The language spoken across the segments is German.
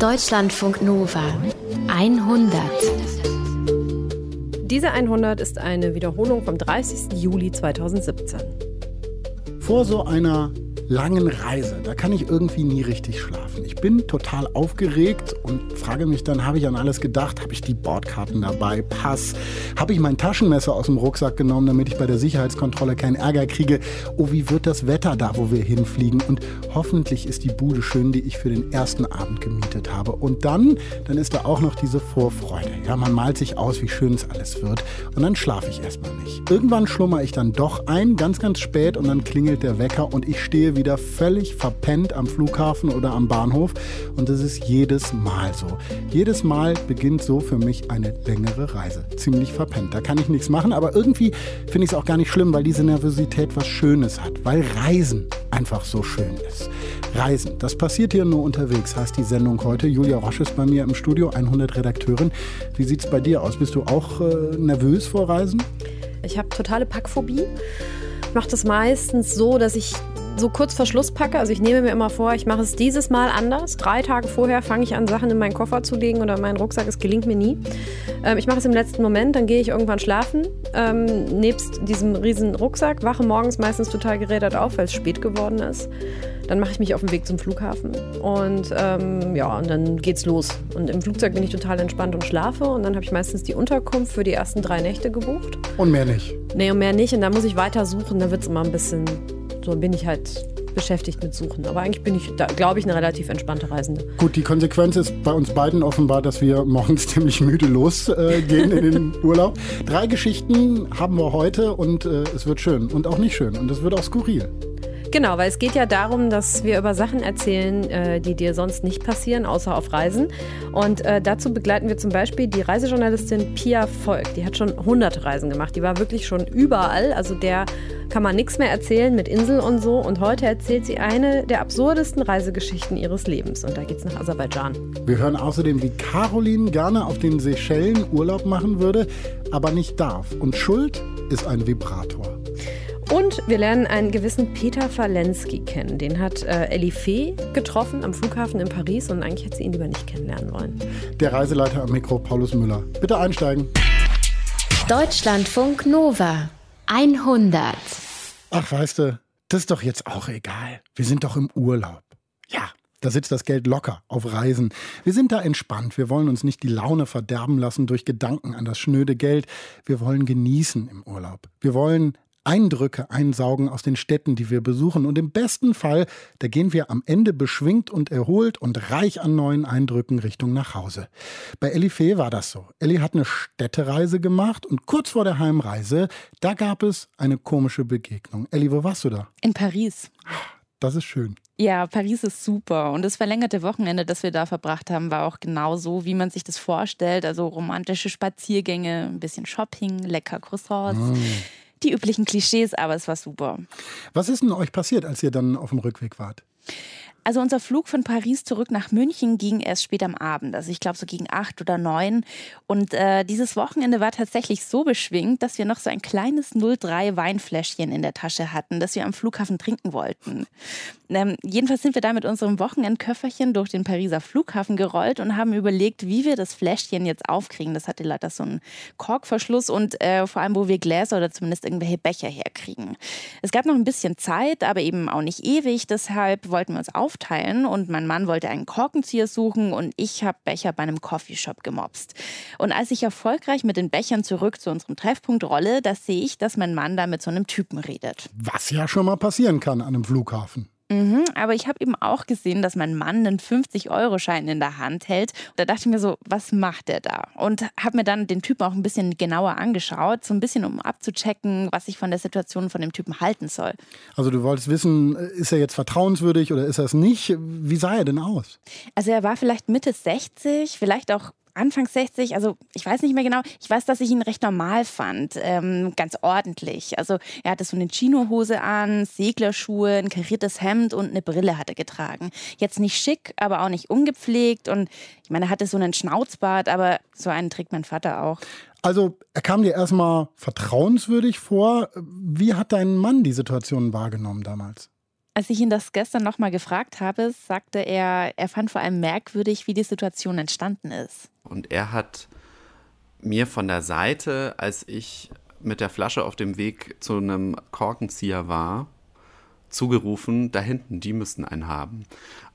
Deutschlandfunk Nova 100. Diese 100 ist eine Wiederholung vom 30. Juli 2017. Vor so einer langen Reise, da kann ich irgendwie nie richtig schlafen. Ich bin total aufgeregt und frage mich dann, habe ich an alles gedacht? Habe ich die Bordkarten dabei? Pass? Habe ich mein Taschenmesser aus dem Rucksack genommen, damit ich bei der Sicherheitskontrolle keinen Ärger kriege? Oh, wie wird das Wetter da, wo wir hinfliegen? Und hoffentlich ist die Bude schön, die ich für den ersten Abend gemietet habe. Und dann, dann ist da auch noch diese Vorfreude. Ja, man malt sich aus, wie schön es alles wird. Und dann schlafe ich erstmal nicht. Irgendwann schlummer ich dann doch ein, ganz, ganz spät, und dann klingelt der Wecker und ich stehe wieder völlig verpennt am Flughafen oder am Bahnhof. Und das ist jedes Mal so. Jedes Mal beginnt so für mich eine längere Reise. Ziemlich verpennt. Da kann ich nichts machen, aber irgendwie finde ich es auch gar nicht schlimm, weil diese Nervosität was Schönes hat. Weil Reisen einfach so schön ist. Reisen, das passiert hier nur unterwegs, heißt die Sendung heute. Julia Roche ist bei mir im Studio, 100 Redakteurin. Wie sieht es bei dir aus? Bist du auch äh, nervös vor Reisen? Ich habe totale Packphobie. Ich mache das meistens so, dass ich so kurz vor Schluss packe. Also ich nehme mir immer vor, ich mache es dieses Mal anders. Drei Tage vorher fange ich an, Sachen in meinen Koffer zu legen oder in meinen Rucksack. Es gelingt mir nie. Ähm, ich mache es im letzten Moment, dann gehe ich irgendwann schlafen. Ähm, nebst diesem riesen Rucksack, wache morgens meistens total gerädert auf, weil es spät geworden ist. Dann mache ich mich auf den Weg zum Flughafen und ähm, ja, und dann geht's los. Und im Flugzeug bin ich total entspannt und schlafe und dann habe ich meistens die Unterkunft für die ersten drei Nächte gebucht. Und mehr nicht? Nee, und mehr nicht. Und dann muss ich weiter suchen, dann wird es immer ein bisschen so bin ich halt beschäftigt mit Suchen. Aber eigentlich bin ich, glaube ich, eine relativ entspannte Reisende. Gut, die Konsequenz ist bei uns beiden offenbar, dass wir morgens ziemlich müde losgehen äh, in den Urlaub. Drei Geschichten haben wir heute und äh, es wird schön und auch nicht schön und es wird auch skurril. Genau, weil es geht ja darum, dass wir über Sachen erzählen, äh, die dir sonst nicht passieren, außer auf Reisen. Und äh, dazu begleiten wir zum Beispiel die Reisejournalistin Pia Volk. Die hat schon hunderte Reisen gemacht. Die war wirklich schon überall. Also der kann man nichts mehr erzählen mit Insel und so. Und heute erzählt sie eine der absurdesten Reisegeschichten ihres Lebens. Und da geht es nach Aserbaidschan. Wir hören außerdem, wie Caroline gerne auf den Seychellen Urlaub machen würde, aber nicht darf. Und Schuld ist ein Vibrator. Und wir lernen einen gewissen Peter Falensky kennen. Den hat äh, Ellie Fee getroffen am Flughafen in Paris und eigentlich hätte sie ihn lieber nicht kennenlernen wollen. Der Reiseleiter am Mikro, Paulus Müller. Bitte einsteigen. Deutschlandfunk Nova 100. Ach, weißt du, das ist doch jetzt auch egal. Wir sind doch im Urlaub. Ja, da sitzt das Geld locker auf Reisen. Wir sind da entspannt. Wir wollen uns nicht die Laune verderben lassen durch Gedanken an das schnöde Geld. Wir wollen genießen im Urlaub. Wir wollen Eindrücke einsaugen aus den Städten, die wir besuchen. Und im besten Fall, da gehen wir am Ende beschwingt und erholt und reich an neuen Eindrücken Richtung nach Hause. Bei Ellie Fee war das so. Ellie hat eine Städtereise gemacht und kurz vor der Heimreise, da gab es eine komische Begegnung. Ellie, wo warst du da? In Paris. Das ist schön. Ja, Paris ist super. Und das verlängerte Wochenende, das wir da verbracht haben, war auch genau so, wie man sich das vorstellt. Also romantische Spaziergänge, ein bisschen Shopping, lecker Croissants. Mm die üblichen Klischees, aber es war super. Was ist denn euch passiert, als ihr dann auf dem Rückweg wart? Also unser Flug von Paris zurück nach München ging erst spät am Abend, also ich glaube so gegen acht oder neun. Und äh, dieses Wochenende war tatsächlich so beschwingt, dass wir noch so ein kleines 03 Weinfläschchen in der Tasche hatten, das wir am Flughafen trinken wollten. Ähm, jedenfalls sind wir da mit unserem Wochenendköfferchen durch den Pariser Flughafen gerollt und haben überlegt, wie wir das Fläschchen jetzt aufkriegen. Das hatte leider so einen Korkverschluss und äh, vor allem, wo wir Gläser oder zumindest irgendwelche Becher herkriegen. Es gab noch ein bisschen Zeit, aber eben auch nicht ewig. Deshalb wollten wir uns aufteilen und mein Mann wollte einen Korkenzieher suchen und ich habe Becher bei einem Coffeeshop gemobst. Und als ich erfolgreich mit den Bechern zurück zu unserem Treffpunkt rolle, da sehe ich, dass mein Mann da mit so einem Typen redet. Was ja schon mal passieren kann an einem Flughafen. Mhm, aber ich habe eben auch gesehen, dass mein Mann einen 50-Euro-Schein in der Hand hält. Da dachte ich mir so, was macht der da? Und habe mir dann den Typen auch ein bisschen genauer angeschaut, so ein bisschen um abzuchecken, was ich von der Situation von dem Typen halten soll. Also du wolltest wissen, ist er jetzt vertrauenswürdig oder ist er es nicht? Wie sah er denn aus? Also er war vielleicht Mitte 60, vielleicht auch Anfang 60, also ich weiß nicht mehr genau. Ich weiß, dass ich ihn recht normal fand, ähm, ganz ordentlich. Also er hatte so eine Chinohose an, Seglerschuhe, ein kariertes Hemd und eine Brille hatte getragen. Jetzt nicht schick, aber auch nicht ungepflegt und ich meine, er hatte so einen Schnauzbart, aber so einen trägt mein Vater auch. Also er kam dir erstmal vertrauenswürdig vor. Wie hat dein Mann die Situation wahrgenommen damals? Als ich ihn das gestern nochmal gefragt habe, sagte er, er fand vor allem merkwürdig, wie die Situation entstanden ist. Und er hat mir von der Seite, als ich mit der Flasche auf dem Weg zu einem Korkenzieher war, zugerufen, da hinten, die müssten einen haben.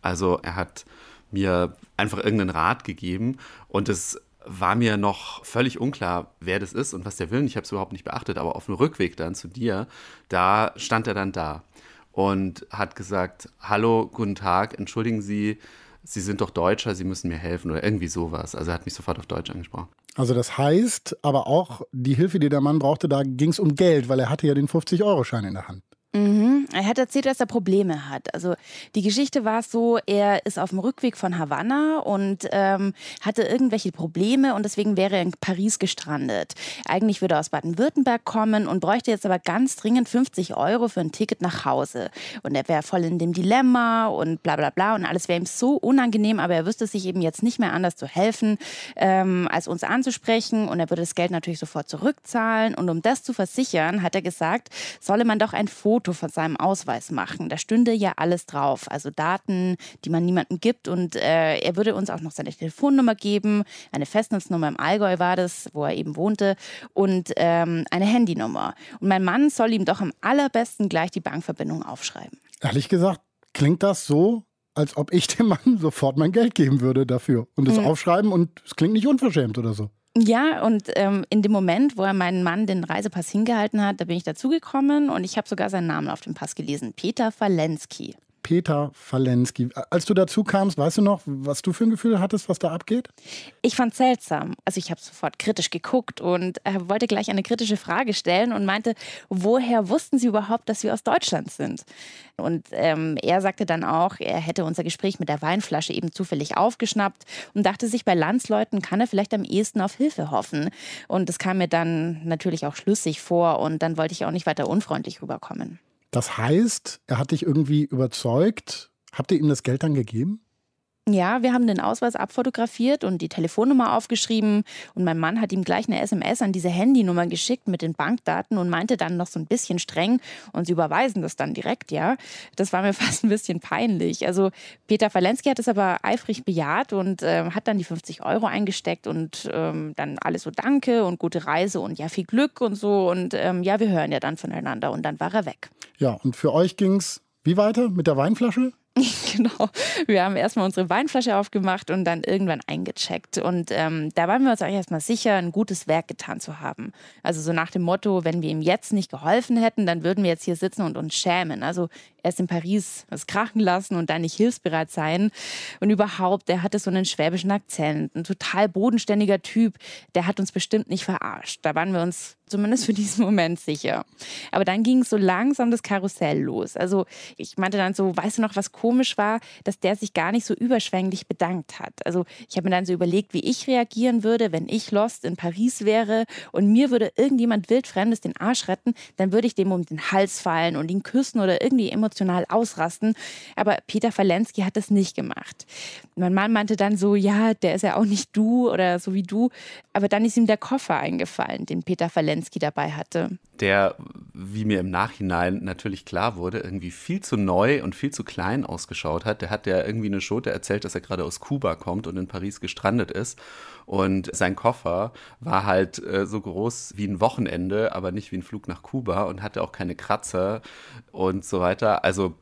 Also er hat mir einfach irgendeinen Rat gegeben und es war mir noch völlig unklar, wer das ist und was der will. Ich habe es überhaupt nicht beachtet, aber auf dem Rückweg dann zu dir, da stand er dann da und hat gesagt, hallo, guten Tag, entschuldigen Sie, Sie sind doch Deutscher, Sie müssen mir helfen oder irgendwie sowas. Also er hat mich sofort auf Deutsch angesprochen. Also das heißt aber auch, die Hilfe, die der Mann brauchte, da ging es um Geld, weil er hatte ja den 50-Euro-Schein in der Hand. Mhm. Er hat erzählt, dass er Probleme hat. Also die Geschichte war so, er ist auf dem Rückweg von Havanna und ähm, hatte irgendwelche Probleme und deswegen wäre er in Paris gestrandet. Eigentlich würde er aus Baden-Württemberg kommen und bräuchte jetzt aber ganz dringend 50 Euro für ein Ticket nach Hause. Und er wäre voll in dem Dilemma und bla bla bla und alles wäre ihm so unangenehm, aber er wüsste sich eben jetzt nicht mehr anders zu helfen, ähm, als uns anzusprechen und er würde das Geld natürlich sofort zurückzahlen und um das zu versichern, hat er gesagt, solle man doch ein Foto von seinem Ausweis machen. Da stünde ja alles drauf, also Daten, die man niemandem gibt. Und äh, er würde uns auch noch seine Telefonnummer geben, eine Festnetznummer im Allgäu war das, wo er eben wohnte, und ähm, eine Handynummer. Und mein Mann soll ihm doch am allerbesten gleich die Bankverbindung aufschreiben. Ehrlich gesagt, klingt das so, als ob ich dem Mann sofort mein Geld geben würde dafür und es mhm. aufschreiben und es klingt nicht unverschämt oder so. Ja, und ähm, in dem Moment, wo er meinen Mann den Reisepass hingehalten hat, da bin ich dazugekommen und ich habe sogar seinen Namen auf dem Pass gelesen. Peter Falensky. Peter Falensky. Als du dazu kamst, weißt du noch, was du für ein Gefühl hattest, was da abgeht? Ich fand es seltsam. Also ich habe sofort kritisch geguckt und äh, wollte gleich eine kritische Frage stellen und meinte, woher wussten Sie überhaupt, dass wir aus Deutschland sind? Und ähm, er sagte dann auch, er hätte unser Gespräch mit der Weinflasche eben zufällig aufgeschnappt und dachte sich, bei Landsleuten kann er vielleicht am ehesten auf Hilfe hoffen. Und das kam mir dann natürlich auch schlüssig vor und dann wollte ich auch nicht weiter unfreundlich rüberkommen. Das heißt, er hat dich irgendwie überzeugt. Habt ihr ihm das Geld dann gegeben? Ja, wir haben den Ausweis abfotografiert und die Telefonnummer aufgeschrieben. Und mein Mann hat ihm gleich eine SMS an diese Handynummer geschickt mit den Bankdaten und meinte dann noch so ein bisschen streng, und sie überweisen das dann direkt, ja. Das war mir fast ein bisschen peinlich. Also Peter Falensky hat es aber eifrig bejaht und äh, hat dann die 50 Euro eingesteckt und ähm, dann alles so Danke und gute Reise und ja, viel Glück und so. Und ähm, ja, wir hören ja dann voneinander und dann war er weg. Ja, und für euch ging es wie weiter mit der Weinflasche? genau. Wir haben erstmal unsere Weinflasche aufgemacht und dann irgendwann eingecheckt. Und ähm, da waren wir uns eigentlich erstmal sicher, ein gutes Werk getan zu haben. Also so nach dem Motto, wenn wir ihm jetzt nicht geholfen hätten, dann würden wir jetzt hier sitzen und uns schämen. Also erst in Paris was krachen lassen und dann nicht hilfsbereit sein. Und überhaupt, der hatte so einen schwäbischen Akzent, ein total bodenständiger Typ. Der hat uns bestimmt nicht verarscht. Da waren wir uns zumindest für diesen Moment sicher. Aber dann ging so langsam das Karussell los. Also ich meinte dann so, weißt du noch, was komisch war, dass der sich gar nicht so überschwänglich bedankt hat. Also ich habe mir dann so überlegt, wie ich reagieren würde, wenn ich Lost in Paris wäre und mir würde irgendjemand wildfremdes den Arsch retten, dann würde ich dem um den Hals fallen und ihn küssen oder irgendwie emotional ausrasten. Aber Peter Falensky hat das nicht gemacht. Mein Mann meinte dann so, ja, der ist ja auch nicht du oder so wie du. Aber dann ist ihm der Koffer eingefallen, den Peter Falensky Zelensky dabei hatte. Der, wie mir im Nachhinein natürlich klar wurde, irgendwie viel zu neu und viel zu klein ausgeschaut hat. Der hat ja irgendwie eine Schote erzählt, dass er gerade aus Kuba kommt und in Paris gestrandet ist. Und sein Koffer war halt äh, so groß wie ein Wochenende, aber nicht wie ein Flug nach Kuba und hatte auch keine Kratzer und so weiter. Also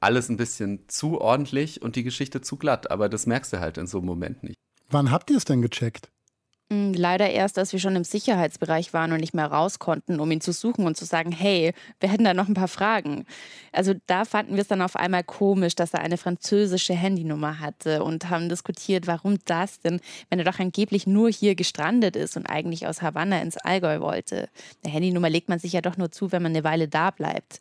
alles ein bisschen zu ordentlich und die Geschichte zu glatt, aber das merkst du halt in so einem Moment nicht. Wann habt ihr es denn gecheckt? Hm, leider erst, als wir schon im Sicherheitsbereich waren und nicht mehr raus konnten, um ihn zu suchen und zu sagen, hey, wir hätten da noch ein paar Fragen. Also da fanden wir es dann auf einmal komisch, dass er eine französische Handynummer hatte und haben diskutiert, warum das denn, wenn er doch angeblich nur hier gestrandet ist und eigentlich aus Havanna ins Allgäu wollte. Eine Handynummer legt man sich ja doch nur zu, wenn man eine Weile da bleibt.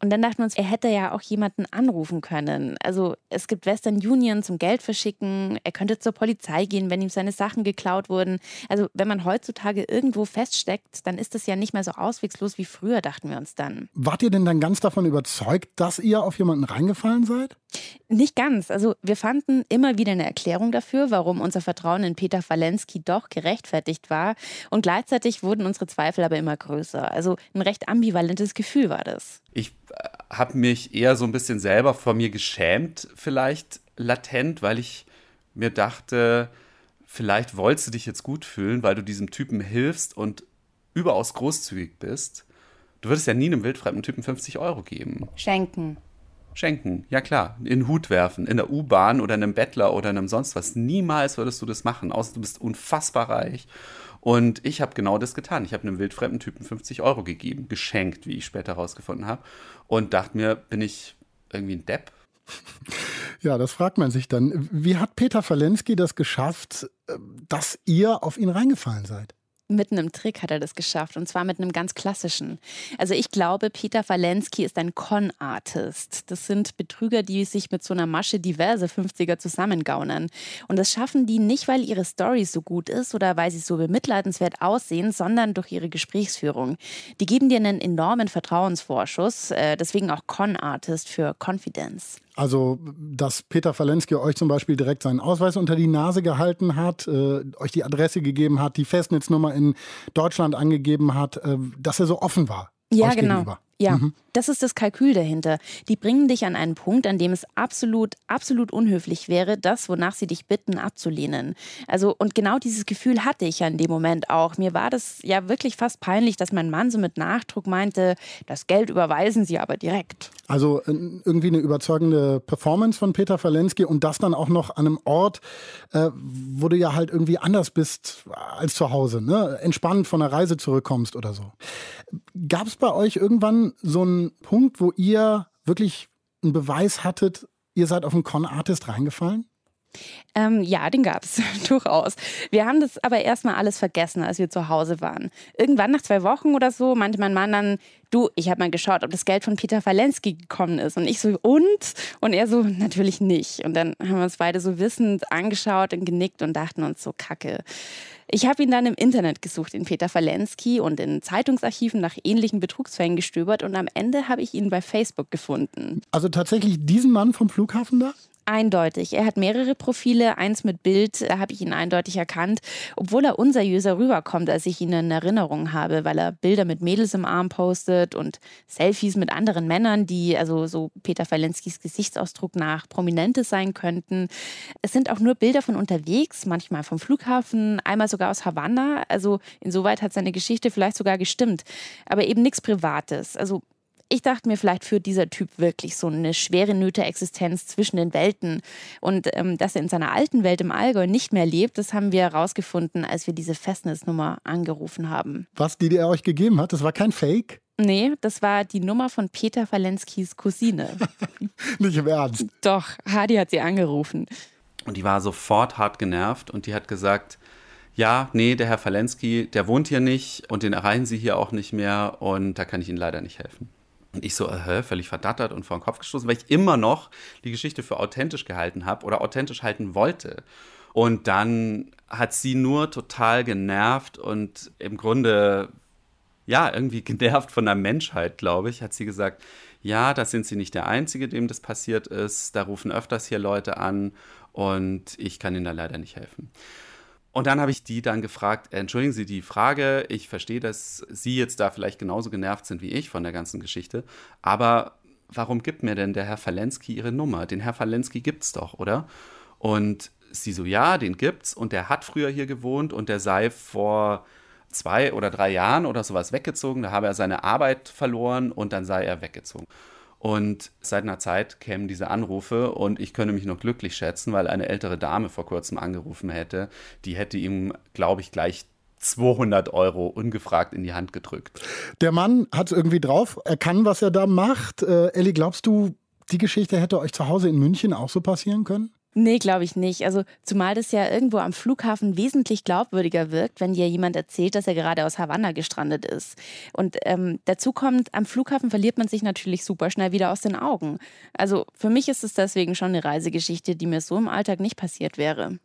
Und dann dachten wir uns, er hätte ja auch jemanden anrufen können. Also es gibt Western Union zum Geld verschicken, er könnte zur Polizei gehen, wenn ihm seine Sachen geklaut wurden. Also wenn man heutzutage irgendwo feststeckt, dann ist das ja nicht mehr so auswegslos wie früher, dachten wir uns dann. Wart ihr denn dann ganz davon überzeugt, dass ihr auf jemanden reingefallen seid? Nicht ganz. Also wir fanden immer wieder eine Erklärung dafür, warum unser Vertrauen in Peter Walensky doch gerechtfertigt war. Und gleichzeitig wurden unsere Zweifel aber immer größer. Also ein recht ambivalentes Gefühl war das. Ich äh, habe mich eher so ein bisschen selber vor mir geschämt, vielleicht latent, weil ich mir dachte, vielleicht wolltest du dich jetzt gut fühlen, weil du diesem Typen hilfst und überaus großzügig bist. Du würdest ja nie einem wildfremden Typen 50 Euro geben. Schenken. Schenken, ja klar. In den Hut werfen, in der U-Bahn oder einem Bettler oder einem sonst was. Niemals würdest du das machen, außer du bist unfassbar reich. Und ich habe genau das getan. Ich habe einem wildfremden Typen 50 Euro gegeben, geschenkt, wie ich später herausgefunden habe. Und dachte mir, bin ich irgendwie ein Depp? Ja, das fragt man sich dann. Wie hat Peter Falensky das geschafft, äh, dass ihr auf ihn reingefallen seid? mit einem Trick hat er das geschafft und zwar mit einem ganz klassischen. Also ich glaube, Peter Falensky ist ein Con-Artist. Das sind Betrüger, die sich mit so einer Masche diverse 50er zusammengaunern. Und das schaffen die nicht, weil ihre Story so gut ist oder weil sie so bemitleidenswert aussehen, sondern durch ihre Gesprächsführung. Die geben dir einen enormen Vertrauensvorschuss, äh, deswegen auch Con-Artist für Confidence. Also, dass Peter Falensky euch zum Beispiel direkt seinen Ausweis unter die Nase gehalten hat, äh, euch die Adresse gegeben hat, die Festnetznummer in Deutschland angegeben hat, äh, dass er so offen war. Ja, genau. Gegenüber. Ja, mhm. das ist das Kalkül dahinter. Die bringen dich an einen Punkt, an dem es absolut, absolut unhöflich wäre, das, wonach sie dich bitten, abzulehnen. Also, und genau dieses Gefühl hatte ich ja in dem Moment auch. Mir war das ja wirklich fast peinlich, dass mein Mann so mit Nachdruck meinte, das Geld überweisen sie aber direkt. Also äh, irgendwie eine überzeugende Performance von Peter Falensky und das dann auch noch an einem Ort, äh, wo du ja halt irgendwie anders bist als zu Hause, ne? entspannt von der Reise zurückkommst oder so. Gab es bei euch irgendwann so einen Punkt, wo ihr wirklich einen Beweis hattet, ihr seid auf einen Con-Artist reingefallen? Ähm, ja, den gab es durchaus. Wir haben das aber erstmal alles vergessen, als wir zu Hause waren. Irgendwann nach zwei Wochen oder so meinte mein Mann dann, du, ich habe mal geschaut, ob das Geld von Peter Falensky gekommen ist. Und ich so, und? Und er so, natürlich nicht. Und dann haben wir uns beide so wissend angeschaut und genickt und dachten uns so, kacke. Ich habe ihn dann im Internet gesucht, den Peter Falensky, und in Zeitungsarchiven nach ähnlichen Betrugsfällen gestöbert und am Ende habe ich ihn bei Facebook gefunden. Also tatsächlich diesen Mann vom Flughafen da? Eindeutig. Er hat mehrere Profile, eins mit Bild, da habe ich ihn eindeutig erkannt, obwohl er unseriöser rüberkommt, als ich ihn in Erinnerung habe, weil er Bilder mit Mädels im Arm postet und Selfies mit anderen Männern, die also so Peter Falenskis Gesichtsausdruck nach Prominente sein könnten. Es sind auch nur Bilder von unterwegs, manchmal vom Flughafen, einmal sogar aus Havanna. Also insoweit hat seine Geschichte vielleicht sogar gestimmt, aber eben nichts Privates. Also ich dachte mir, vielleicht führt dieser Typ wirklich so eine schwere Nöte-Existenz zwischen den Welten. Und ähm, dass er in seiner alten Welt im Allgäu nicht mehr lebt, das haben wir herausgefunden, als wir diese Festnetznummer angerufen haben. Was, die, die er euch gegeben hat, das war kein Fake? Nee, das war die Nummer von Peter Falenskis Cousine. nicht im Ernst? Doch, Hadi hat sie angerufen. Und die war sofort hart genervt und die hat gesagt, ja, nee, der Herr Falensky, der wohnt hier nicht und den erreichen Sie hier auch nicht mehr und da kann ich Ihnen leider nicht helfen. Und ich so, äh, völlig verdattert und vor den Kopf gestoßen, weil ich immer noch die Geschichte für authentisch gehalten habe oder authentisch halten wollte. Und dann hat sie nur total genervt und im Grunde, ja, irgendwie genervt von der Menschheit, glaube ich, hat sie gesagt, ja, da sind Sie nicht der Einzige, dem das passiert ist. Da rufen öfters hier Leute an und ich kann Ihnen da leider nicht helfen. Und dann habe ich die dann gefragt, entschuldigen Sie die Frage, ich verstehe, dass Sie jetzt da vielleicht genauso genervt sind wie ich von der ganzen Geschichte, aber warum gibt mir denn der Herr Falensky Ihre Nummer? Den Herr Falensky gibt's doch, oder? Und sie so, ja, den gibt's und der hat früher hier gewohnt und der sei vor zwei oder drei Jahren oder sowas weggezogen, da habe er seine Arbeit verloren und dann sei er weggezogen. Und seit einer Zeit kämen diese Anrufe und ich könnte mich noch glücklich schätzen, weil eine ältere Dame vor kurzem angerufen hätte. Die hätte ihm, glaube ich, gleich 200 Euro ungefragt in die Hand gedrückt. Der Mann hat es irgendwie drauf. Er kann, was er da macht. Äh, Elli, glaubst du, die Geschichte hätte euch zu Hause in München auch so passieren können? Nee, glaube ich nicht. Also zumal das ja irgendwo am Flughafen wesentlich glaubwürdiger wirkt, wenn dir jemand erzählt, dass er gerade aus Havanna gestrandet ist. Und ähm, dazu kommt, am Flughafen verliert man sich natürlich super schnell wieder aus den Augen. Also für mich ist es deswegen schon eine Reisegeschichte, die mir so im Alltag nicht passiert wäre.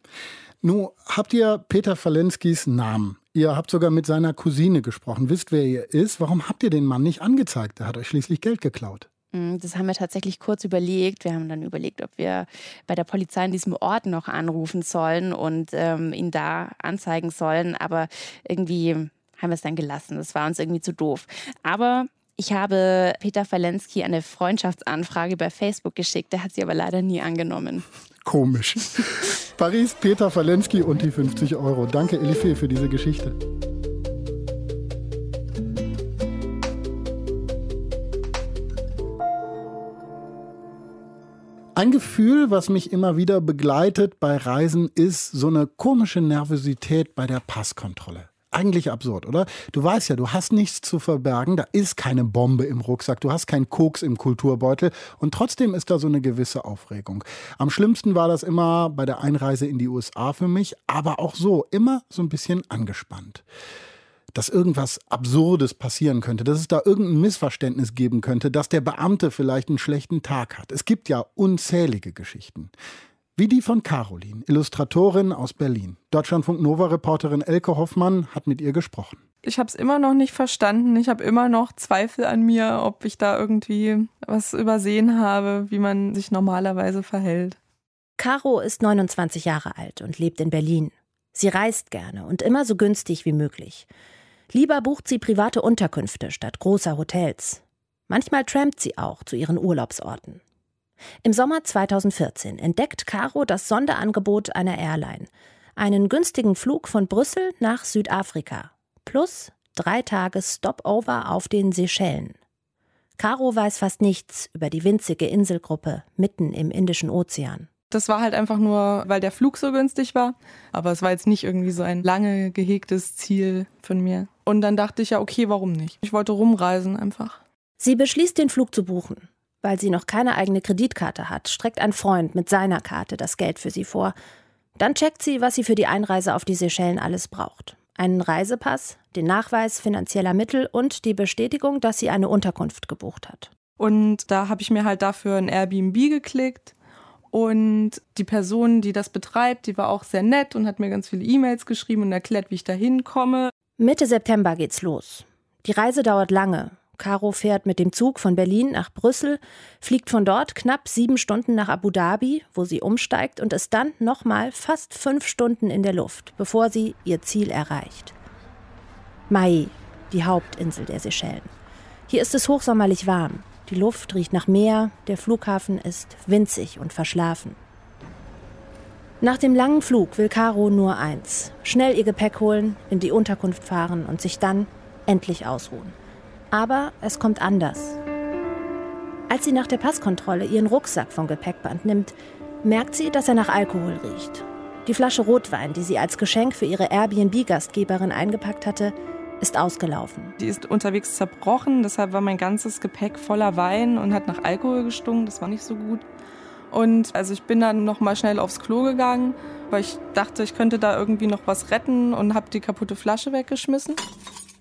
Nun, habt ihr Peter Falenskis Namen? Ihr habt sogar mit seiner Cousine gesprochen, wisst, wer er ist. Warum habt ihr den Mann nicht angezeigt? Er hat euch schließlich Geld geklaut. Mm, das haben wir tatsächlich kurz überlegt. Wir haben dann überlegt, ob wir bei der Polizei in diesem Ort noch anrufen sollen und ähm, ihn da anzeigen sollen. Aber irgendwie haben wir es dann gelassen. Das war uns irgendwie zu doof. Aber Ich habe Peter Falensky eine Freundschaftsanfrage bei Facebook geschickt, der hat sie aber leider nie angenommen. Komisch. Paris, Peter Falensky und die 50 Euro. Danke, Elifee, für diese Geschichte. Ein Gefühl, was mich immer wieder begleitet bei Reisen, ist so eine komische Nervosität bei der Passkontrolle. Eigentlich absurd, oder? Du weißt ja, du hast nichts zu verbergen, da ist keine Bombe im Rucksack, du hast keinen Koks im Kulturbeutel und trotzdem ist da so eine gewisse Aufregung. Am schlimmsten war das immer bei der Einreise in die USA für mich, aber auch so, immer so ein bisschen angespannt dass irgendwas Absurdes passieren könnte, dass es da irgendein Missverständnis geben könnte, dass der Beamte vielleicht einen schlechten Tag hat. Es gibt ja unzählige Geschichten. Wie die von Caroline, Illustratorin aus Berlin. Deutschlandfunk Nova-Reporterin Elke Hoffmann hat mit ihr gesprochen. Ich habe es immer noch nicht verstanden. Ich habe immer noch Zweifel an mir, ob ich da irgendwie was übersehen habe, wie man sich normalerweise verhält. Caro ist 29 Jahre alt und lebt in Berlin. Sie reist gerne und immer so günstig wie möglich. Lieber bucht sie private Unterkünfte statt großer Hotels. Manchmal trampt sie auch zu ihren Urlaubsorten. Im Sommer 2014 entdeckt Caro das Sonderangebot einer Airline. Einen günstigen Flug von Brüssel nach Südafrika. Plus drei Tage Stopover auf den Seychellen. Caro weiß fast nichts über die winzige Inselgruppe mitten im Indischen Ozean. Das war halt einfach nur, weil der Flug so günstig war. Aber es war jetzt nicht irgendwie so ein lange gehegtes Ziel von mir. Und dann dachte ich ja, okay, warum nicht? Ich wollte rumreisen einfach. Sie beschließt, den Flug zu buchen. Weil sie noch keine eigene Kreditkarte hat, streckt ein Freund mit seiner Karte das Geld für sie vor. Dann checkt sie, was sie für die Einreise auf die Seychellen alles braucht. Einen Reisepass, den Nachweis finanzieller Mittel und die Bestätigung, dass sie eine Unterkunft gebucht hat. Und da habe ich mir halt dafür ein Airbnb geklickt und die Person, die das betreibt, die war auch sehr nett und hat mir ganz viele E-Mails geschrieben und erklärt, wie ich da hinkomme. Mitte September geht's los. Die Reise dauert lange. Caro fährt mit dem Zug von Berlin nach Brüssel, fliegt von dort knapp sieben Stunden nach Abu Dhabi, wo sie umsteigt und ist dann nochmal fast fünf Stunden in der Luft, bevor sie ihr Ziel erreicht. Mai, die Hauptinsel der Seychellen. Hier ist es hochsommerlich warm. Die Luft riecht nach Meer, der Flughafen ist winzig und verschlafen. Nach dem langen Flug will Caro nur eins: schnell ihr Gepäck holen, in die Unterkunft fahren und sich dann endlich ausruhen. Aber es kommt anders. Als sie nach der Passkontrolle ihren Rucksack vom Gepäckband nimmt, merkt sie, dass er nach Alkohol riecht. Die Flasche Rotwein, die sie als Geschenk für ihre Airbnb-Gastgeberin eingepackt hatte, ist ausgelaufen. Die ist unterwegs zerbrochen, deshalb war mein ganzes Gepäck voller Wein und hat nach Alkohol gestunken. Das war nicht so gut. Und also ich bin dann noch mal schnell aufs Klo gegangen, weil ich dachte, ich könnte da irgendwie noch was retten und habe die kaputte Flasche weggeschmissen.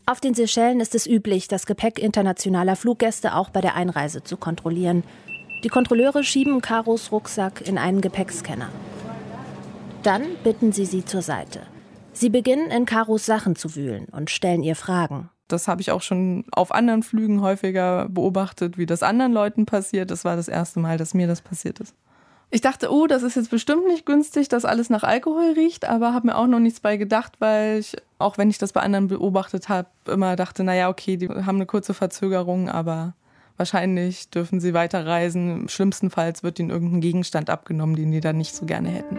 Auf den Seychellen ist es üblich, das Gepäck internationaler Fluggäste auch bei der Einreise zu kontrollieren. Die Kontrolleure schieben Karos Rucksack in einen Gepäckscanner. Dann bitten sie sie zur Seite. Sie beginnen in Karos Sachen zu wühlen und stellen ihr Fragen. Das habe ich auch schon auf anderen Flügen häufiger beobachtet, wie das anderen Leuten passiert. Das war das erste Mal, dass mir das passiert ist. Ich dachte, oh, das ist jetzt bestimmt nicht günstig, dass alles nach Alkohol riecht, aber habe mir auch noch nichts bei gedacht, weil ich, auch wenn ich das bei anderen beobachtet habe, immer dachte, naja, okay, die haben eine kurze Verzögerung, aber wahrscheinlich dürfen sie weiterreisen. Schlimmstenfalls wird ihnen irgendein Gegenstand abgenommen, den die dann nicht so gerne hätten.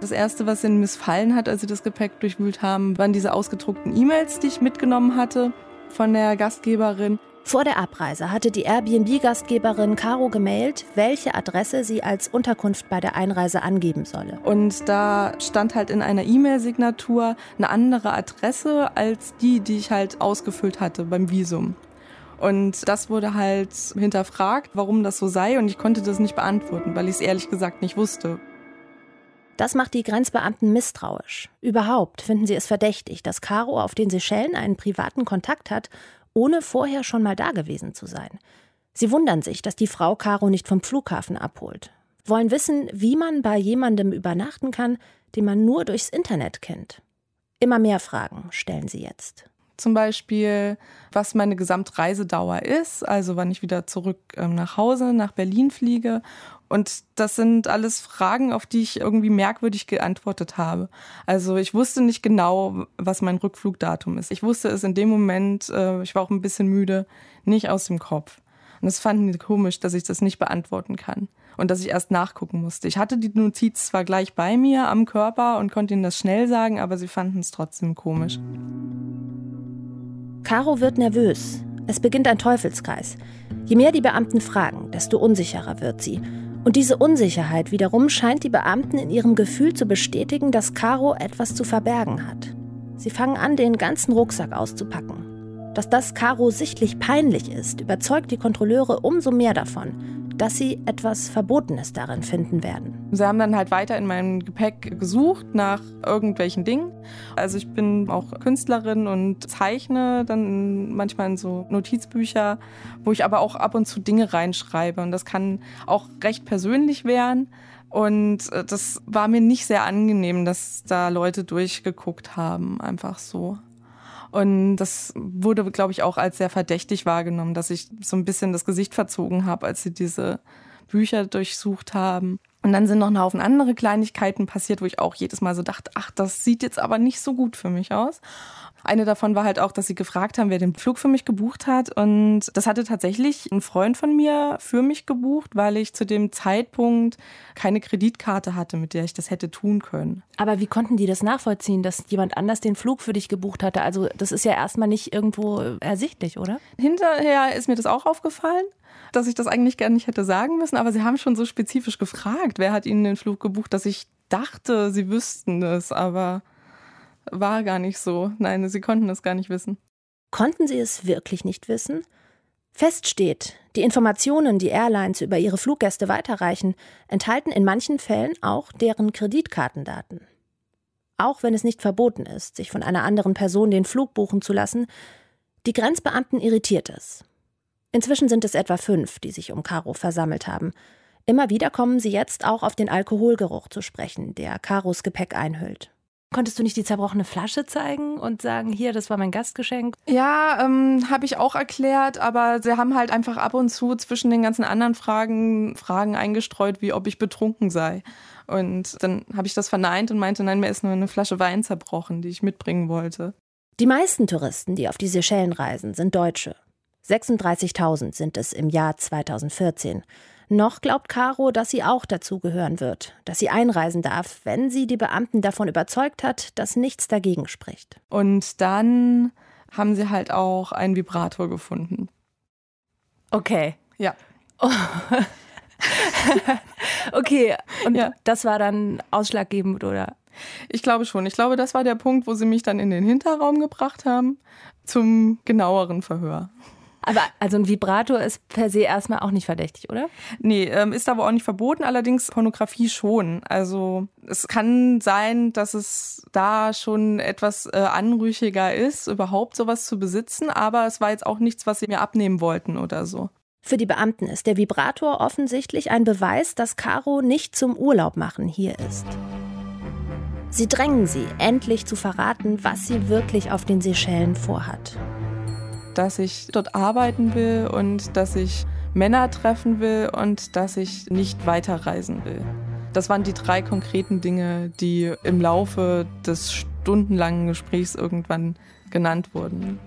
Das Erste, was ihnen missfallen hat, als sie das Gepäck durchwühlt haben, waren diese ausgedruckten E-Mails, die ich mitgenommen hatte von der Gastgeberin. Vor der Abreise hatte die Airbnb-Gastgeberin Caro gemailt, welche Adresse sie als Unterkunft bei der Einreise angeben solle. Und da stand halt in einer E-Mail-Signatur eine andere Adresse als die, die ich halt ausgefüllt hatte beim Visum. Und das wurde halt hinterfragt, warum das so sei. Und ich konnte das nicht beantworten, weil ich es ehrlich gesagt nicht wusste. Das macht die Grenzbeamten misstrauisch. Überhaupt finden sie es verdächtig, dass Caro auf den Seychellen einen privaten Kontakt hat, ohne vorher schon mal dagewesen zu sein. Sie wundern sich, dass die Frau Caro nicht vom Flughafen abholt. Wollen wissen, wie man bei jemandem übernachten kann, den man nur durchs Internet kennt. Immer mehr Fragen stellen sie jetzt. Zum Beispiel, was meine Gesamtreisedauer ist, also wann ich wieder zurück ähm, nach Hause, nach Berlin fliege Und das sind alles Fragen, auf die ich irgendwie merkwürdig geantwortet habe. Also ich wusste nicht genau, was mein Rückflugdatum ist. Ich wusste es in dem Moment, äh, ich war auch ein bisschen müde, nicht aus dem Kopf. Und es fanden die komisch, dass ich das nicht beantworten kann und dass ich erst nachgucken musste. Ich hatte die Notiz zwar gleich bei mir am Körper und konnte ihnen das schnell sagen, aber sie fanden es trotzdem komisch. Caro wird nervös. Es beginnt ein Teufelskreis. Je mehr die Beamten fragen, desto unsicherer wird sie. Und diese Unsicherheit wiederum scheint die Beamten in ihrem Gefühl zu bestätigen, dass Caro etwas zu verbergen hat. Sie fangen an, den ganzen Rucksack auszupacken. Dass das Caro sichtlich peinlich ist, überzeugt die Kontrolleure umso mehr davon, dass sie etwas Verbotenes darin finden werden. Sie haben dann halt weiter in meinem Gepäck gesucht nach irgendwelchen Dingen. Also ich bin auch Künstlerin und zeichne dann manchmal in so Notizbücher, wo ich aber auch ab und zu Dinge reinschreibe. Und das kann auch recht persönlich werden. Und äh, das war mir nicht sehr angenehm, dass da Leute durchgeguckt haben, einfach so. Und das wurde, glaube ich, auch als sehr verdächtig wahrgenommen, dass ich so ein bisschen das Gesicht verzogen habe, als sie diese Bücher durchsucht haben. Und dann sind noch ein Haufen andere Kleinigkeiten passiert, wo ich auch jedes Mal so dachte, ach, das sieht jetzt aber nicht so gut für mich aus. Eine davon war halt auch, dass sie gefragt haben, wer den Flug für mich gebucht hat. Und das hatte tatsächlich ein Freund von mir für mich gebucht, weil ich zu dem Zeitpunkt keine Kreditkarte hatte, mit der ich das hätte tun können. Aber wie konnten die das nachvollziehen, dass jemand anders den Flug für dich gebucht hatte? Also das ist ja erstmal nicht irgendwo ersichtlich, oder? Hinterher ist mir das auch aufgefallen dass ich das eigentlich gar nicht hätte sagen müssen, aber sie haben schon so spezifisch gefragt, wer hat ihnen den Flug gebucht, dass ich dachte, sie wüssten es, aber war gar nicht so. Nein, sie konnten es gar nicht wissen. Konnten sie es wirklich nicht wissen? Fest steht, die Informationen, die Airlines über ihre Fluggäste weiterreichen, enthalten in manchen Fällen auch deren Kreditkartendaten. Auch wenn es nicht verboten ist, sich von einer anderen Person den Flug buchen zu lassen, die Grenzbeamten irritiert es. Inzwischen sind es etwa fünf, die sich um Caro versammelt haben. Immer wieder kommen sie jetzt auch auf den Alkoholgeruch zu sprechen, der Caros Gepäck einhüllt. Konntest du nicht die zerbrochene Flasche zeigen und sagen, hier, das war mein Gastgeschenk? Ja, ähm, habe ich auch erklärt, aber sie haben halt einfach ab und zu zwischen den ganzen anderen Fragen Fragen eingestreut, wie ob ich betrunken sei. Und dann habe ich das verneint und meinte, nein, mir ist nur eine Flasche Wein zerbrochen, die ich mitbringen wollte. Die meisten Touristen, die auf die Seychellen reisen, sind Deutsche. 36.000 sind es im Jahr 2014. Noch glaubt Caro, dass sie auch dazugehören wird, dass sie einreisen darf, wenn sie die Beamten davon überzeugt hat, dass nichts dagegen spricht. Und dann haben sie halt auch einen Vibrator gefunden. Okay. Ja. Oh. okay, und ja. das war dann ausschlaggebend, oder? Ich glaube schon. Ich glaube, das war der Punkt, wo sie mich dann in den Hinterraum gebracht haben zum genaueren Verhör. Aber also ein Vibrator ist per se erstmal auch nicht verdächtig, oder? Nee, ähm, ist aber auch nicht verboten, allerdings Pornografie schon. Also es kann sein, dass es da schon etwas äh, anrüchiger ist, überhaupt sowas zu besitzen, aber es war jetzt auch nichts, was sie mir abnehmen wollten oder so. Für die Beamten ist der Vibrator offensichtlich ein Beweis, dass Caro nicht zum Urlaub machen hier ist. Sie drängen sie, endlich zu verraten, was sie wirklich auf den Seychellen vorhat dass ich dort arbeiten will und dass ich Männer treffen will und dass ich nicht weiterreisen will. Das waren die drei konkreten Dinge, die im Laufe des stundenlangen Gesprächs irgendwann genannt wurden.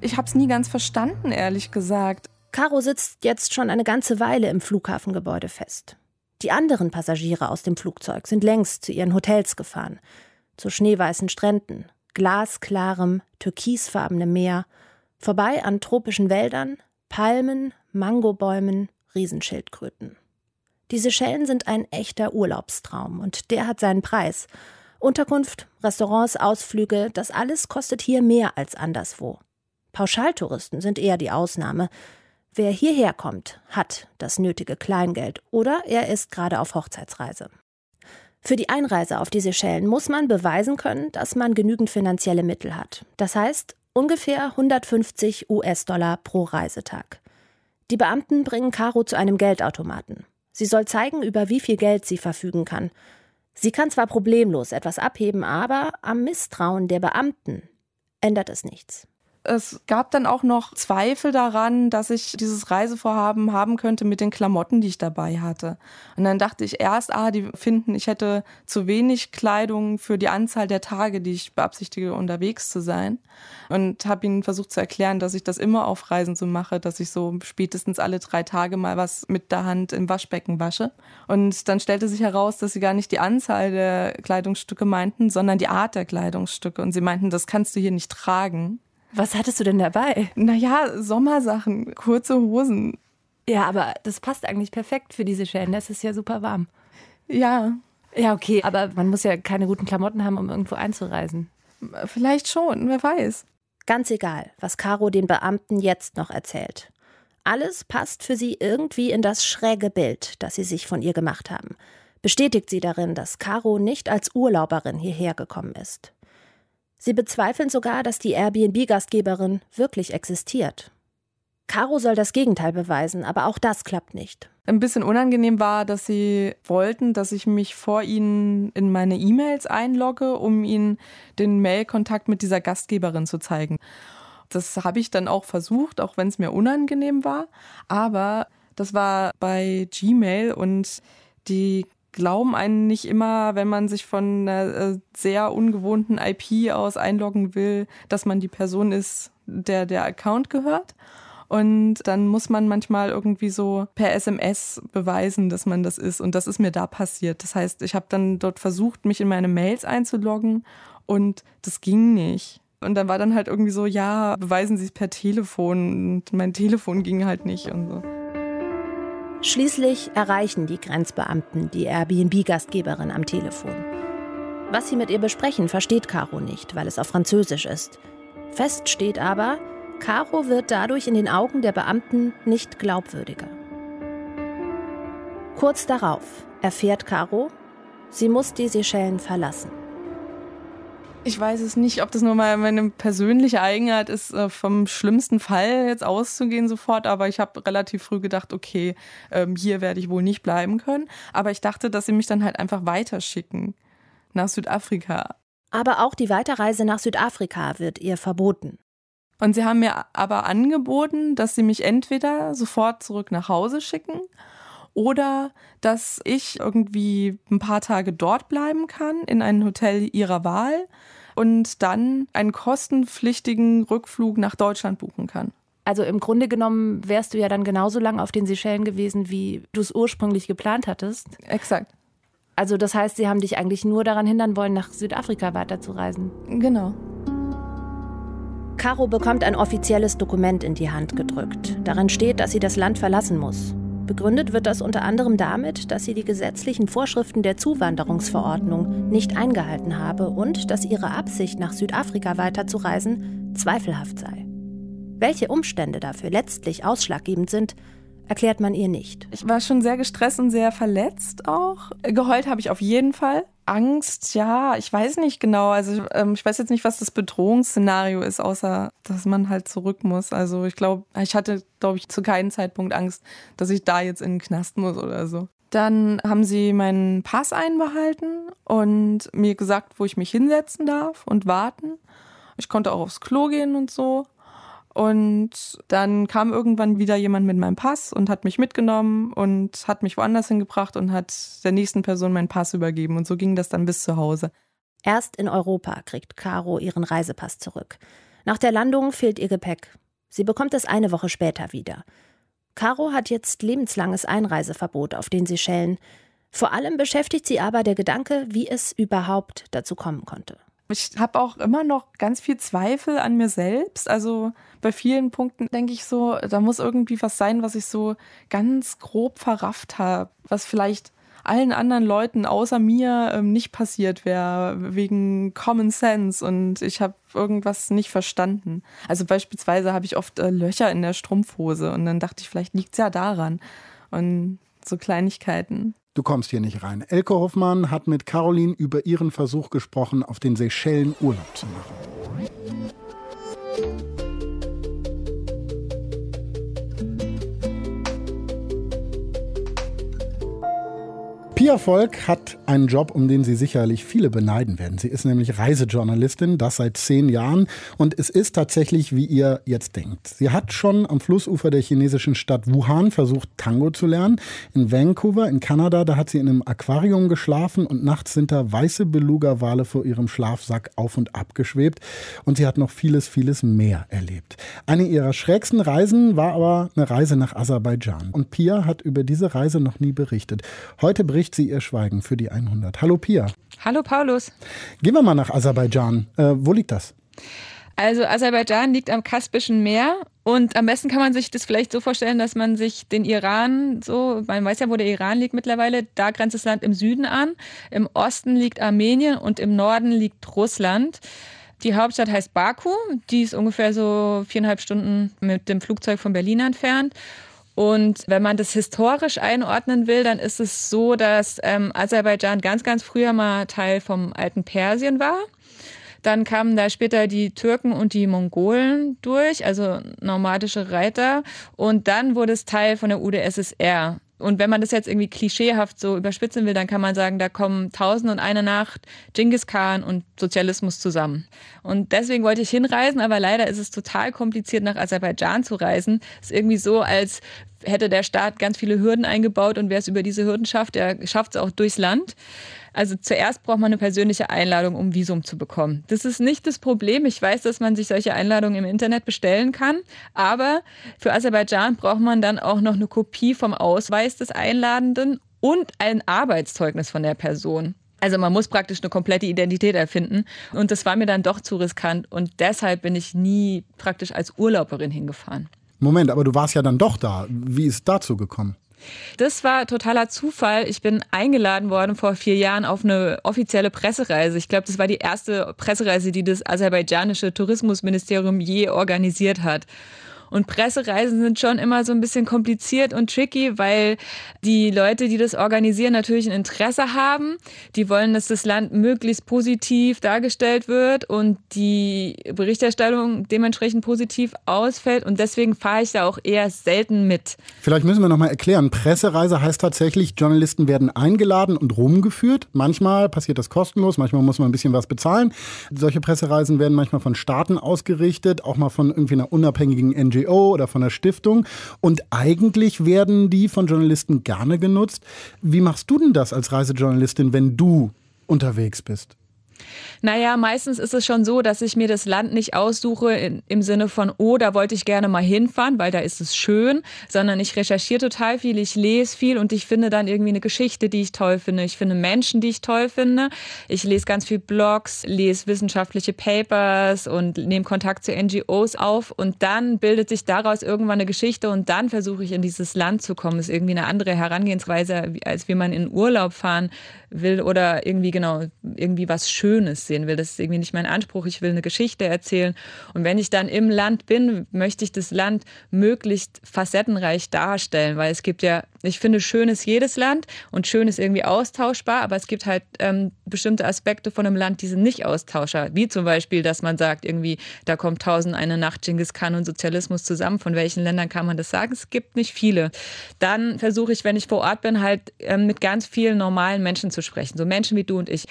Ich habe es nie ganz verstanden, ehrlich gesagt. Caro sitzt jetzt schon eine ganze Weile im Flughafengebäude fest. Die anderen Passagiere aus dem Flugzeug sind längst zu ihren Hotels gefahren. Zu schneeweißen Stränden, glasklarem, türkisfarbenem Meer Vorbei an tropischen Wäldern, Palmen, Mangobäumen, Riesenschildkröten. Diese Schellen sind ein echter Urlaubstraum und der hat seinen Preis. Unterkunft, Restaurants, Ausflüge, das alles kostet hier mehr als anderswo. Pauschaltouristen sind eher die Ausnahme. Wer hierher kommt, hat das nötige Kleingeld oder er ist gerade auf Hochzeitsreise. Für die Einreise auf diese Schellen muss man beweisen können, dass man genügend finanzielle Mittel hat. Das heißt, Ungefähr 150 US-Dollar pro Reisetag. Die Beamten bringen Caro zu einem Geldautomaten. Sie soll zeigen, über wie viel Geld sie verfügen kann. Sie kann zwar problemlos etwas abheben, aber am Misstrauen der Beamten ändert es nichts. Es gab dann auch noch Zweifel daran, dass ich dieses Reisevorhaben haben könnte mit den Klamotten, die ich dabei hatte. Und dann dachte ich erst, ah, die finden, ich hätte zu wenig Kleidung für die Anzahl der Tage, die ich beabsichtige, unterwegs zu sein. Und habe ihnen versucht zu erklären, dass ich das immer auf Reisen so mache, dass ich so spätestens alle drei Tage mal was mit der Hand im Waschbecken wasche. Und dann stellte sich heraus, dass sie gar nicht die Anzahl der Kleidungsstücke meinten, sondern die Art der Kleidungsstücke. Und sie meinten, das kannst du hier nicht tragen. Was hattest du denn dabei? Naja, Sommersachen, kurze Hosen. Ja, aber das passt eigentlich perfekt für diese Schellen. Das ist ja super warm. Ja. Ja, okay, aber man muss ja keine guten Klamotten haben, um irgendwo einzureisen. Vielleicht schon, wer weiß. Ganz egal, was Caro den Beamten jetzt noch erzählt. Alles passt für sie irgendwie in das schräge Bild, das sie sich von ihr gemacht haben. Bestätigt sie darin, dass Caro nicht als Urlauberin hierher gekommen ist. Sie bezweifeln sogar, dass die Airbnb-Gastgeberin wirklich existiert. Caro soll das Gegenteil beweisen, aber auch das klappt nicht. Ein bisschen unangenehm war, dass sie wollten, dass ich mich vor ihnen in meine E-Mails einlogge, um ihnen den Mail-Kontakt mit dieser Gastgeberin zu zeigen. Das habe ich dann auch versucht, auch wenn es mir unangenehm war. Aber das war bei Gmail und die glauben einen nicht immer, wenn man sich von einer äh, sehr ungewohnten IP aus einloggen will, dass man die Person ist, der der Account gehört. Und dann muss man manchmal irgendwie so per SMS beweisen, dass man das ist. Und das ist mir da passiert. Das heißt, ich habe dann dort versucht, mich in meine Mails einzuloggen und das ging nicht. Und dann war dann halt irgendwie so, ja, beweisen Sie es per Telefon. Und mein Telefon ging halt nicht und so. Schließlich erreichen die Grenzbeamten die Airbnb-Gastgeberin am Telefon. Was sie mit ihr besprechen, versteht Caro nicht, weil es auf Französisch ist. Fest steht aber, Caro wird dadurch in den Augen der Beamten nicht glaubwürdiger. Kurz darauf erfährt Caro, sie muss die Seychellen verlassen. Ich weiß es nicht, ob das nur mal meine persönliche Eigenart ist, äh, vom schlimmsten Fall jetzt auszugehen sofort. Aber ich habe relativ früh gedacht, okay, ähm, hier werde ich wohl nicht bleiben können. Aber ich dachte, dass sie mich dann halt einfach weiterschicken nach Südafrika. Aber auch die Weiterreise nach Südafrika wird ihr verboten. Und sie haben mir aber angeboten, dass sie mich entweder sofort zurück nach Hause schicken oder dass ich irgendwie ein paar Tage dort bleiben kann in einem Hotel ihrer Wahl und dann einen kostenpflichtigen Rückflug nach Deutschland buchen kann. Also im Grunde genommen wärst du ja dann genauso lang auf den Seychellen gewesen, wie du es ursprünglich geplant hattest. Exakt. Also das heißt, sie haben dich eigentlich nur daran hindern wollen, nach Südafrika weiterzureisen. Genau. Caro bekommt ein offizielles Dokument in die Hand gedrückt. Darin steht, dass sie das Land verlassen muss. Begründet wird das unter anderem damit, dass sie die gesetzlichen Vorschriften der Zuwanderungsverordnung nicht eingehalten habe und dass ihre Absicht, nach Südafrika weiterzureisen, zweifelhaft sei. Welche Umstände dafür letztlich ausschlaggebend sind, erklärt man ihr nicht. Ich war schon sehr gestresst und sehr verletzt auch. Geheult habe ich auf jeden Fall. Angst, ja, ich weiß nicht genau. Also ähm, ich weiß jetzt nicht, was das Bedrohungsszenario ist, außer dass man halt zurück muss. Also ich glaube, ich hatte, glaube ich, zu keinem Zeitpunkt Angst, dass ich da jetzt in den Knast muss oder so. Dann haben sie meinen Pass einbehalten und mir gesagt, wo ich mich hinsetzen darf und warten. Ich konnte auch aufs Klo gehen und so. Und dann kam irgendwann wieder jemand mit meinem Pass und hat mich mitgenommen und hat mich woanders hingebracht und hat der nächsten Person meinen Pass übergeben. Und so ging das dann bis zu Hause. Erst in Europa kriegt Caro ihren Reisepass zurück. Nach der Landung fehlt ihr Gepäck. Sie bekommt es eine Woche später wieder. Caro hat jetzt lebenslanges Einreiseverbot auf den Seychellen. Vor allem beschäftigt sie aber der Gedanke, wie es überhaupt dazu kommen konnte. Ich habe auch immer noch ganz viel Zweifel an mir selbst. Also bei vielen Punkten denke ich so, da muss irgendwie was sein, was ich so ganz grob verrafft habe, was vielleicht allen anderen Leuten außer mir ähm, nicht passiert wäre, wegen Common Sense und ich habe irgendwas nicht verstanden. Also beispielsweise habe ich oft äh, Löcher in der Strumpfhose und dann dachte ich, vielleicht liegt es ja daran. Und so Kleinigkeiten. Du kommst hier nicht rein. Elke Hoffmann hat mit Caroline über ihren Versuch gesprochen, auf den Seychellen Urlaub zu machen. Pia Volk hat einen Job, um den sie sicherlich viele beneiden werden. Sie ist nämlich Reisejournalistin, das seit zehn Jahren. Und es ist tatsächlich, wie ihr jetzt denkt. Sie hat schon am Flussufer der chinesischen Stadt Wuhan versucht, Tango zu lernen. In Vancouver, in Kanada, da hat sie in einem Aquarium geschlafen und nachts sind da weiße Beluga-Wale vor ihrem Schlafsack auf und ab geschwebt. Und sie hat noch vieles, vieles mehr erlebt. Eine ihrer schrägsten Reisen war aber eine Reise nach Aserbaidschan. Und Pia hat über diese Reise noch nie berichtet. Heute bricht sie ihr Schweigen für die 100. Hallo Pia. Hallo Paulus. Gehen wir mal nach Aserbaidschan. Äh, wo liegt das? Also Aserbaidschan liegt am Kaspischen Meer und am besten kann man sich das vielleicht so vorstellen, dass man sich den Iran so, man weiß ja, wo der Iran liegt mittlerweile, da grenzt das Land im Süden an, im Osten liegt Armenien und im Norden liegt Russland. Die Hauptstadt heißt Baku, die ist ungefähr so viereinhalb Stunden mit dem Flugzeug von Berlin entfernt. Und wenn man das historisch einordnen will, dann ist es so, dass ähm, Aserbaidschan ganz, ganz früher mal Teil vom alten Persien war. Dann kamen da später die Türken und die Mongolen durch, also nomadische Reiter. Und dann wurde es Teil von der UdSSR. Und wenn man das jetzt irgendwie klischeehaft so überspitzen will, dann kann man sagen, da kommen tausend und eine Nacht Genghis Khan und Sozialismus zusammen. Und deswegen wollte ich hinreisen, aber leider ist es total kompliziert, nach Aserbaidschan zu reisen. Es ist irgendwie so, als hätte der Staat ganz viele Hürden eingebaut und wer es über diese Hürden schafft, der schafft es auch durchs Land. Also zuerst braucht man eine persönliche Einladung, um Visum zu bekommen. Das ist nicht das Problem. Ich weiß, dass man sich solche Einladungen im Internet bestellen kann. Aber für Aserbaidschan braucht man dann auch noch eine Kopie vom Ausweis des Einladenden und ein Arbeitszeugnis von der Person. Also man muss praktisch eine komplette Identität erfinden. Und das war mir dann doch zu riskant. Und deshalb bin ich nie praktisch als Urlauberin hingefahren. Moment, aber du warst ja dann doch da. Wie ist es dazu gekommen? Das war totaler Zufall. Ich bin eingeladen worden vor vier Jahren auf eine offizielle Pressereise. Ich glaube, das war die erste Pressereise, die das aserbaidschanische Tourismusministerium je organisiert hat. Und Pressereisen sind schon immer so ein bisschen kompliziert und tricky, weil die Leute, die das organisieren, natürlich ein Interesse haben. Die wollen, dass das Land möglichst positiv dargestellt wird und die Berichterstattung dementsprechend positiv ausfällt. Und deswegen fahre ich da auch eher selten mit. Vielleicht müssen wir nochmal erklären. Pressereise heißt tatsächlich, Journalisten werden eingeladen und rumgeführt. Manchmal passiert das kostenlos, manchmal muss man ein bisschen was bezahlen. Solche Pressereisen werden manchmal von Staaten ausgerichtet, auch mal von irgendwie einer unabhängigen NGO NGO oder von einer Stiftung. Und eigentlich werden die von Journalisten gerne genutzt. Wie machst du denn das als Reisejournalistin, wenn du unterwegs bist? Naja, meistens ist es schon so, dass ich mir das Land nicht aussuche im Sinne von, oh, da wollte ich gerne mal hinfahren, weil da ist es schön, sondern ich recherchiere total viel, ich lese viel und ich finde dann irgendwie eine Geschichte, die ich toll finde. Ich finde Menschen, die ich toll finde. Ich lese ganz viel Blogs, lese wissenschaftliche Papers und nehme Kontakt zu NGOs auf und dann bildet sich daraus irgendwann eine Geschichte und dann versuche ich in dieses Land zu kommen. Das ist irgendwie eine andere Herangehensweise, als wie man in Urlaub fahren will oder irgendwie genau, irgendwie was Schönes sehen will. Das ist irgendwie nicht mein Anspruch. Ich will eine Geschichte erzählen. Und wenn ich dann im Land bin, möchte ich das Land möglichst facettenreich darstellen, weil es gibt ja, ich finde, schön ist jedes Land und schön ist irgendwie austauschbar, aber es gibt halt ähm, bestimmte Aspekte von einem Land, die sind nicht austauschbar. Wie zum Beispiel, dass man sagt, irgendwie, da kommt tausend eine Nacht Genghis Khan und Sozialismus zusammen. Von welchen Ländern kann man das sagen? Es gibt nicht viele. Dann versuche ich, wenn ich vor Ort bin, halt ähm, mit ganz vielen normalen Menschen zu sprechen. So Menschen wie du und ich.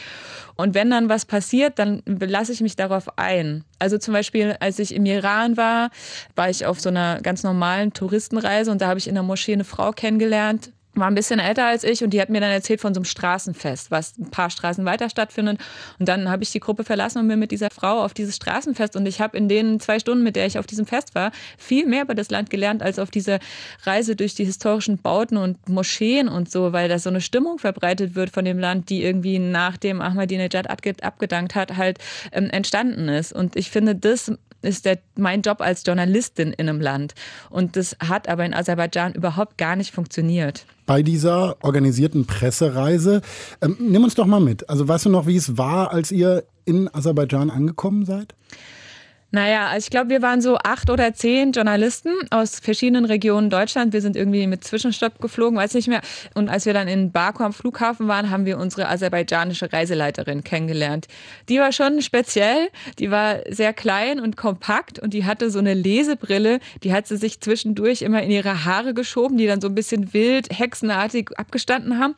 Und wenn dann was passiert, dann lasse ich mich darauf ein. Also zum Beispiel, als ich im Iran war, war ich auf so einer ganz normalen Touristenreise und da habe ich in der Moschee eine Frau kennengelernt, war ein bisschen älter als ich und die hat mir dann erzählt von so einem Straßenfest, was ein paar Straßen weiter stattfindet. Und dann habe ich die Gruppe verlassen und bin mit dieser Frau auf dieses Straßenfest. Und ich habe in den zwei Stunden, mit der ich auf diesem Fest war, viel mehr über das Land gelernt als auf dieser Reise durch die historischen Bauten und Moscheen und so, weil da so eine Stimmung verbreitet wird von dem Land, die irgendwie nach dem Ahmadinejad abgedankt hat, halt ähm, entstanden ist. Und ich finde, das ist der, mein Job als Journalistin in einem Land. Und das hat aber in Aserbaidschan überhaupt gar nicht funktioniert. Bei dieser organisierten Pressereise, ähm, nimm uns doch mal mit. Also weißt du noch, wie es war, als ihr in Aserbaidschan angekommen seid? Naja, also ich glaube, wir waren so acht oder zehn Journalisten aus verschiedenen Regionen Deutschland. Wir sind irgendwie mit Zwischenstopp geflogen, weiß nicht mehr. Und als wir dann in Baku am Flughafen waren, haben wir unsere aserbaidschanische Reiseleiterin kennengelernt. Die war schon speziell. Die war sehr klein und kompakt und die hatte so eine Lesebrille. Die hat sie sich zwischendurch immer in ihre Haare geschoben, die dann so ein bisschen wild, hexenartig abgestanden haben.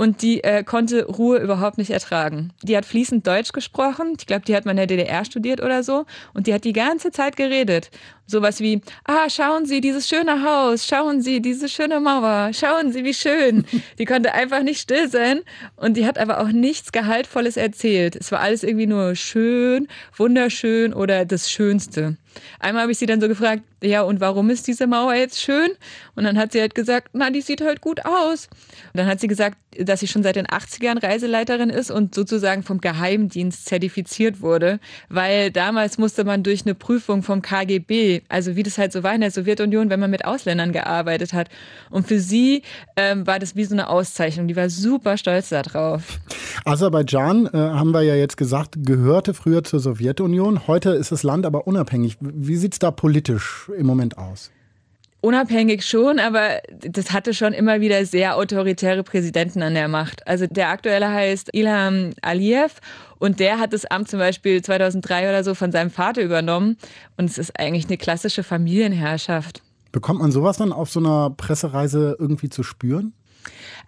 Und die äh, konnte Ruhe überhaupt nicht ertragen. Die hat fließend Deutsch gesprochen. Ich glaube, die hat mal in der DDR studiert oder so. Und die hat die ganze Zeit geredet. Sowas wie, ah, schauen Sie dieses schöne Haus, schauen Sie diese schöne Mauer, schauen Sie, wie schön. Die konnte einfach nicht still sein und die hat aber auch nichts Gehaltvolles erzählt. Es war alles irgendwie nur schön, wunderschön oder das Schönste. Einmal habe ich sie dann so gefragt, ja, und warum ist diese Mauer jetzt schön? Und dann hat sie halt gesagt, na, die sieht halt gut aus. Und dann hat sie gesagt, dass sie schon seit den 80ern Reiseleiterin ist und sozusagen vom Geheimdienst zertifiziert wurde, weil damals musste man durch eine Prüfung vom KGB, also wie das halt so war in der Sowjetunion, wenn man mit Ausländern gearbeitet hat. Und für sie ähm, war das wie so eine Auszeichnung. Die war super stolz darauf. Aserbaidschan, äh, haben wir ja jetzt gesagt, gehörte früher zur Sowjetunion. Heute ist das Land aber unabhängig. Wie sieht es da politisch im Moment aus? Unabhängig schon, aber das hatte schon immer wieder sehr autoritäre Präsidenten an der Macht. Also der aktuelle heißt Ilham Aliyev und der hat das Amt zum Beispiel 2003 oder so von seinem Vater übernommen und es ist eigentlich eine klassische Familienherrschaft. Bekommt man sowas dann auf so einer Pressereise irgendwie zu spüren?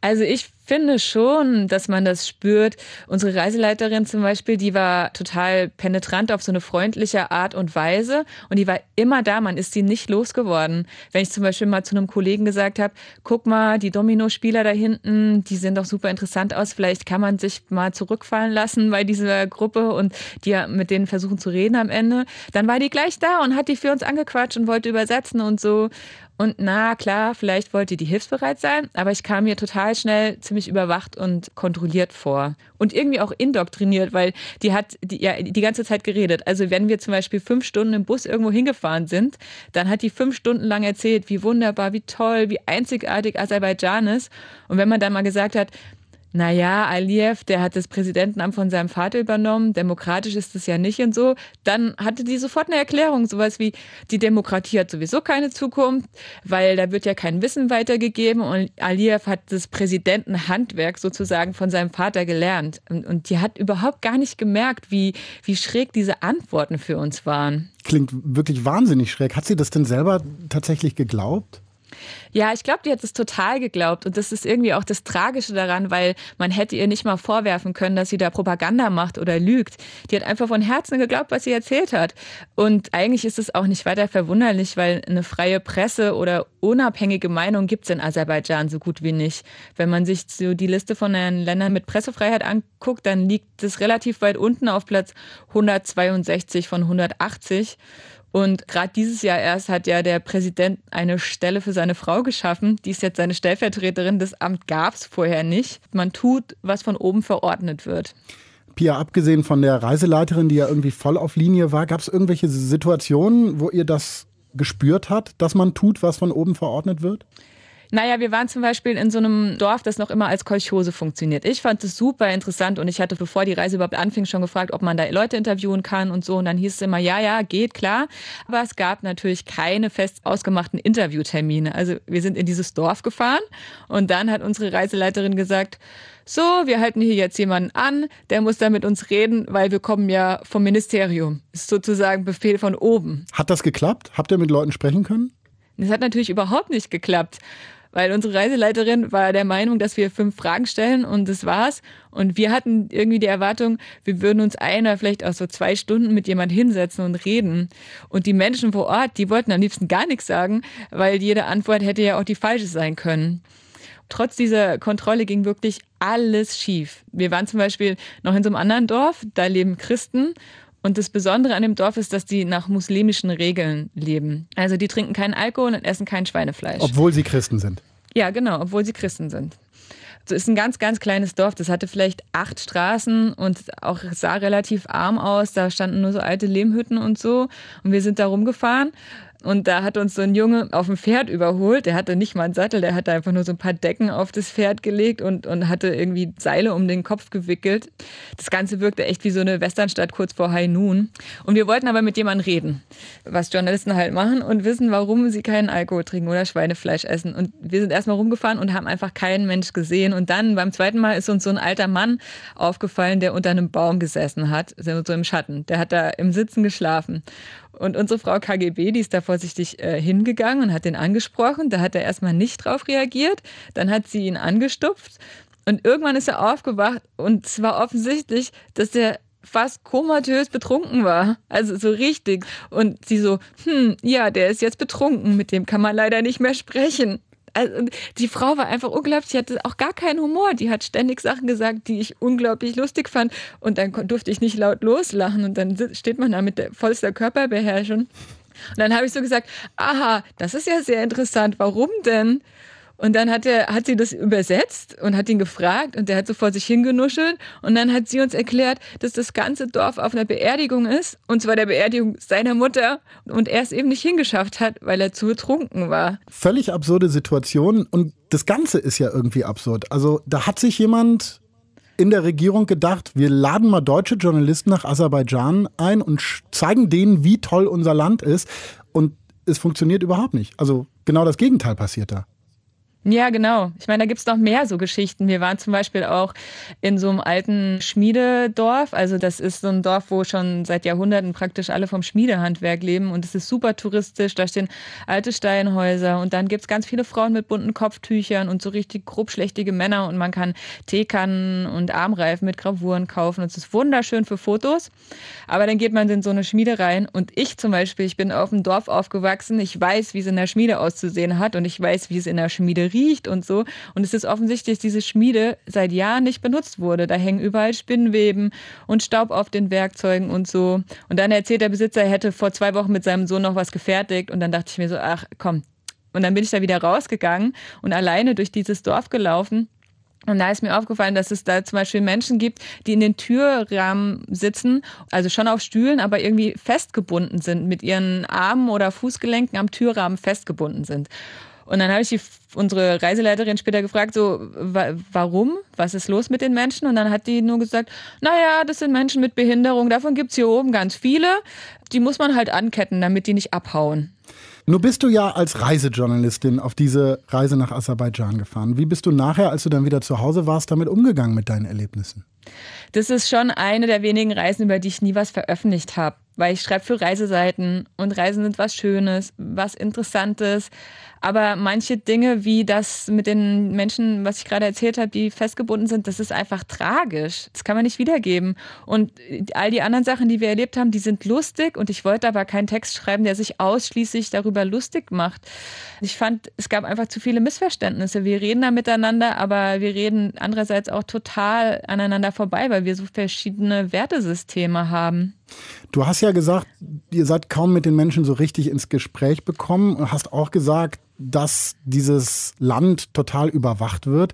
Also ich finde schon, dass man das spürt. Unsere Reiseleiterin zum Beispiel, die war total penetrant auf so eine freundliche Art und Weise und die war immer da. Man ist sie nicht losgeworden. Wenn ich zum Beispiel mal zu einem Kollegen gesagt habe, guck mal, die Domino-Spieler da hinten, die sehen doch super interessant aus. Vielleicht kann man sich mal zurückfallen lassen bei dieser Gruppe und die mit denen versuchen zu reden am Ende. Dann war die gleich da und hat die für uns angequatscht und wollte übersetzen und so. Und na klar, vielleicht wollte die hilfsbereit sein, aber ich kam mir total schnell ziemlich überwacht und kontrolliert vor. Und irgendwie auch indoktriniert, weil die hat die, ja, die ganze Zeit geredet. Also wenn wir zum Beispiel fünf Stunden im Bus irgendwo hingefahren sind, dann hat die fünf Stunden lang erzählt, wie wunderbar, wie toll, wie einzigartig Aserbaidschan ist. Und wenn man dann mal gesagt hat, naja, Aliyev, der hat das Präsidentenamt von seinem Vater übernommen, demokratisch ist es ja nicht und so, dann hatte die sofort eine Erklärung, sowas wie, die Demokratie hat sowieso keine Zukunft, weil da wird ja kein Wissen weitergegeben und Aliyev hat das Präsidentenhandwerk sozusagen von seinem Vater gelernt. Und, und die hat überhaupt gar nicht gemerkt, wie, wie schräg diese Antworten für uns waren. Klingt wirklich wahnsinnig schräg. Hat sie das denn selber tatsächlich geglaubt? Ja, ich glaube, die hat es total geglaubt. Und das ist irgendwie auch das Tragische daran, weil man hätte ihr nicht mal vorwerfen können, dass sie da Propaganda macht oder lügt. Die hat einfach von Herzen geglaubt, was sie erzählt hat. Und eigentlich ist es auch nicht weiter verwunderlich, weil eine freie Presse oder unabhängige Meinung gibt es in Aserbaidschan so gut wie nicht. Wenn man sich so die Liste von den Ländern mit Pressefreiheit anguckt, dann liegt es relativ weit unten auf Platz 162 von 180. Und gerade dieses Jahr erst hat ja der Präsident eine Stelle für seine Frau geschaffen. Die ist jetzt seine Stellvertreterin. Das Amt gab es vorher nicht. Man tut, was von oben verordnet wird. Pia, abgesehen von der Reiseleiterin, die ja irgendwie voll auf Linie war, gab es irgendwelche Situationen, wo ihr das gespürt habt, dass man tut, was von oben verordnet wird? Naja, wir waren zum Beispiel in so einem Dorf, das noch immer als Kolchose funktioniert. Ich fand das super interessant und ich hatte, bevor die Reise überhaupt anfing, schon gefragt, ob man da Leute interviewen kann und so. Und dann hieß es immer, ja, ja, geht, klar. Aber es gab natürlich keine fest ausgemachten Interviewtermine. Also wir sind in dieses Dorf gefahren und dann hat unsere Reiseleiterin gesagt, so, wir halten hier jetzt jemanden an, der muss da mit uns reden, weil wir kommen ja vom Ministerium. Das ist sozusagen Befehl von oben. Hat das geklappt? Habt ihr mit Leuten sprechen können? Das hat natürlich überhaupt nicht geklappt weil unsere Reiseleiterin war der Meinung, dass wir fünf Fragen stellen und das war's. Und wir hatten irgendwie die Erwartung, wir würden uns einer vielleicht auch so zwei Stunden mit jemand hinsetzen und reden. Und die Menschen vor Ort, die wollten am liebsten gar nichts sagen, weil jede Antwort hätte ja auch die falsche sein können. Trotz dieser Kontrolle ging wirklich alles schief. Wir waren zum Beispiel noch in so einem anderen Dorf, da leben Christen und das Besondere an dem Dorf ist, dass die nach muslimischen Regeln leben. Also die trinken keinen Alkohol und essen kein Schweinefleisch. Obwohl sie Christen sind. Ja, genau, obwohl sie Christen sind. So ist ein ganz, ganz kleines Dorf. Das hatte vielleicht acht Straßen und auch sah relativ arm aus. Da standen nur so alte Lehmhütten und so. Und wir sind da rumgefahren. Und da hat uns so ein Junge auf dem Pferd überholt. Der hatte nicht mal einen Sattel, der hatte einfach nur so ein paar Decken auf das Pferd gelegt und, und hatte irgendwie Seile um den Kopf gewickelt. Das Ganze wirkte echt wie so eine Westernstadt kurz vor High Noon. Und wir wollten aber mit jemandem reden, was Journalisten halt machen und wissen, warum sie keinen Alkohol trinken oder Schweinefleisch essen. Und wir sind erstmal rumgefahren und haben einfach keinen Mensch gesehen. Und dann beim zweiten Mal ist uns so ein alter Mann aufgefallen, der unter einem Baum gesessen hat, so im Schatten. Der hat da im Sitzen geschlafen. Und unsere Frau KGB, die ist da vorsichtig äh, hingegangen und hat den angesprochen. Da hat er erstmal nicht drauf reagiert. Dann hat sie ihn angestupft Und irgendwann ist er aufgewacht und es war offensichtlich, dass der fast komatös betrunken war. Also so richtig. Und sie so, hm, ja, der ist jetzt betrunken, mit dem kann man leider nicht mehr sprechen. Also die Frau war einfach unglaublich, die hatte auch gar keinen Humor. Die hat ständig Sachen gesagt, die ich unglaublich lustig fand. Und dann durfte ich nicht laut loslachen. Und dann steht man da mit der vollster Körperbeherrschung. Und dann habe ich so gesagt, aha, das ist ja sehr interessant. Warum denn? Und dann hat, er, hat sie das übersetzt und hat ihn gefragt und der hat so vor sich hingenuschelt. Und dann hat sie uns erklärt, dass das ganze Dorf auf einer Beerdigung ist. Und zwar der Beerdigung seiner Mutter. Und er es eben nicht hingeschafft hat, weil er zu betrunken war. Völlig absurde Situation. Und das Ganze ist ja irgendwie absurd. Also da hat sich jemand in der Regierung gedacht, wir laden mal deutsche Journalisten nach Aserbaidschan ein und zeigen denen, wie toll unser Land ist. Und es funktioniert überhaupt nicht. Also genau das Gegenteil passiert da. Ja, genau. Ich meine, da gibt's noch mehr so Geschichten. Wir waren zum Beispiel auch in so einem alten Schmiededorf. Also das ist so ein Dorf, wo schon seit Jahrhunderten praktisch alle vom Schmiedehandwerk leben. Und es ist super touristisch. Da stehen alte Steinhäuser. Und dann gibt's ganz viele Frauen mit bunten Kopftüchern und so richtig grobschlächtige Männer. Und man kann Teekannen und Armreifen mit Gravuren kaufen. Und es ist wunderschön für Fotos. Aber dann geht man in so eine Schmiede rein. Und ich zum Beispiel, ich bin auf dem Dorf aufgewachsen. Ich weiß, wie es in der Schmiede auszusehen hat. Und ich weiß, wie es in der Schmiede riecht und so. Und es ist offensichtlich, dass diese Schmiede seit Jahren nicht benutzt wurde. Da hängen überall Spinnweben und Staub auf den Werkzeugen und so. Und dann erzählt der Besitzer, er hätte vor zwei Wochen mit seinem Sohn noch was gefertigt. Und dann dachte ich mir so, ach komm. Und dann bin ich da wieder rausgegangen und alleine durch dieses Dorf gelaufen. Und da ist mir aufgefallen, dass es da zum Beispiel Menschen gibt, die in den Türrahmen sitzen, also schon auf Stühlen, aber irgendwie festgebunden sind, mit ihren Armen oder Fußgelenken am Türrahmen festgebunden sind. Und dann habe ich die, unsere Reiseleiterin später gefragt, so, wa warum? Was ist los mit den Menschen? Und dann hat die nur gesagt, naja, das sind Menschen mit Behinderung, davon gibt es hier oben ganz viele. Die muss man halt anketten, damit die nicht abhauen. Nur bist du ja als Reisejournalistin auf diese Reise nach Aserbaidschan gefahren. Wie bist du nachher, als du dann wieder zu Hause warst, damit umgegangen mit deinen Erlebnissen? Das ist schon eine der wenigen Reisen, über die ich nie was veröffentlicht habe, weil ich schreibe für Reiseseiten und Reisen sind was Schönes, was Interessantes. Aber manche Dinge, wie das mit den Menschen, was ich gerade erzählt habe, die festgebunden sind, das ist einfach tragisch. Das kann man nicht wiedergeben. Und all die anderen Sachen, die wir erlebt haben, die sind lustig. Und ich wollte aber keinen Text schreiben, der sich ausschließlich darüber lustig macht. Ich fand, es gab einfach zu viele Missverständnisse. Wir reden da miteinander, aber wir reden andererseits auch total aneinander vorbei, weil wir so verschiedene Wertesysteme haben. Du hast ja gesagt, ihr seid kaum mit den Menschen so richtig ins Gespräch bekommen und hast auch gesagt, dass dieses Land total überwacht wird.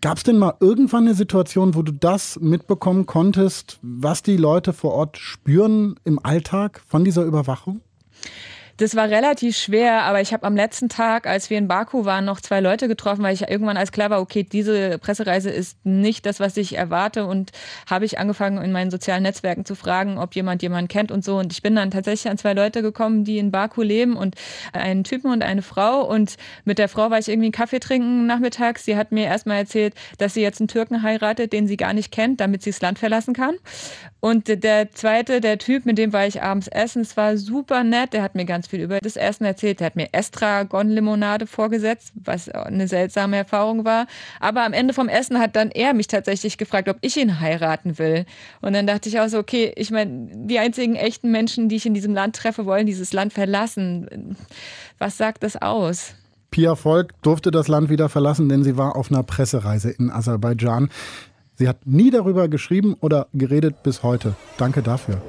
Gab es denn mal irgendwann eine Situation, wo du das mitbekommen konntest, was die Leute vor Ort spüren im Alltag von dieser Überwachung? Das war relativ schwer, aber ich habe am letzten Tag, als wir in Baku waren, noch zwei Leute getroffen, weil ich irgendwann als klar war, okay, diese Pressereise ist nicht das, was ich erwarte. Und habe ich angefangen in meinen sozialen Netzwerken zu fragen, ob jemand jemanden kennt und so. Und ich bin dann tatsächlich an zwei Leute gekommen, die in Baku leben und einen Typen und eine Frau. Und mit der Frau war ich irgendwie einen Kaffee trinken nachmittags. Sie hat mir erstmal erzählt, dass sie jetzt einen Türken heiratet, den sie gar nicht kennt, damit sie das Land verlassen kann. Und der zweite, der Typ, mit dem war ich abends essen, es war super nett, der hat mir ganz viel über das Essen erzählt. Er hat mir Estragon-Limonade vorgesetzt, was eine seltsame Erfahrung war. Aber am Ende vom Essen hat dann er mich tatsächlich gefragt, ob ich ihn heiraten will. Und dann dachte ich auch so, okay, ich meine, die einzigen echten Menschen, die ich in diesem Land treffe, wollen dieses Land verlassen. Was sagt das aus? Pia Volk durfte das Land wieder verlassen, denn sie war auf einer Pressereise in Aserbaidschan. Sie hat nie darüber geschrieben oder geredet bis heute. Danke dafür.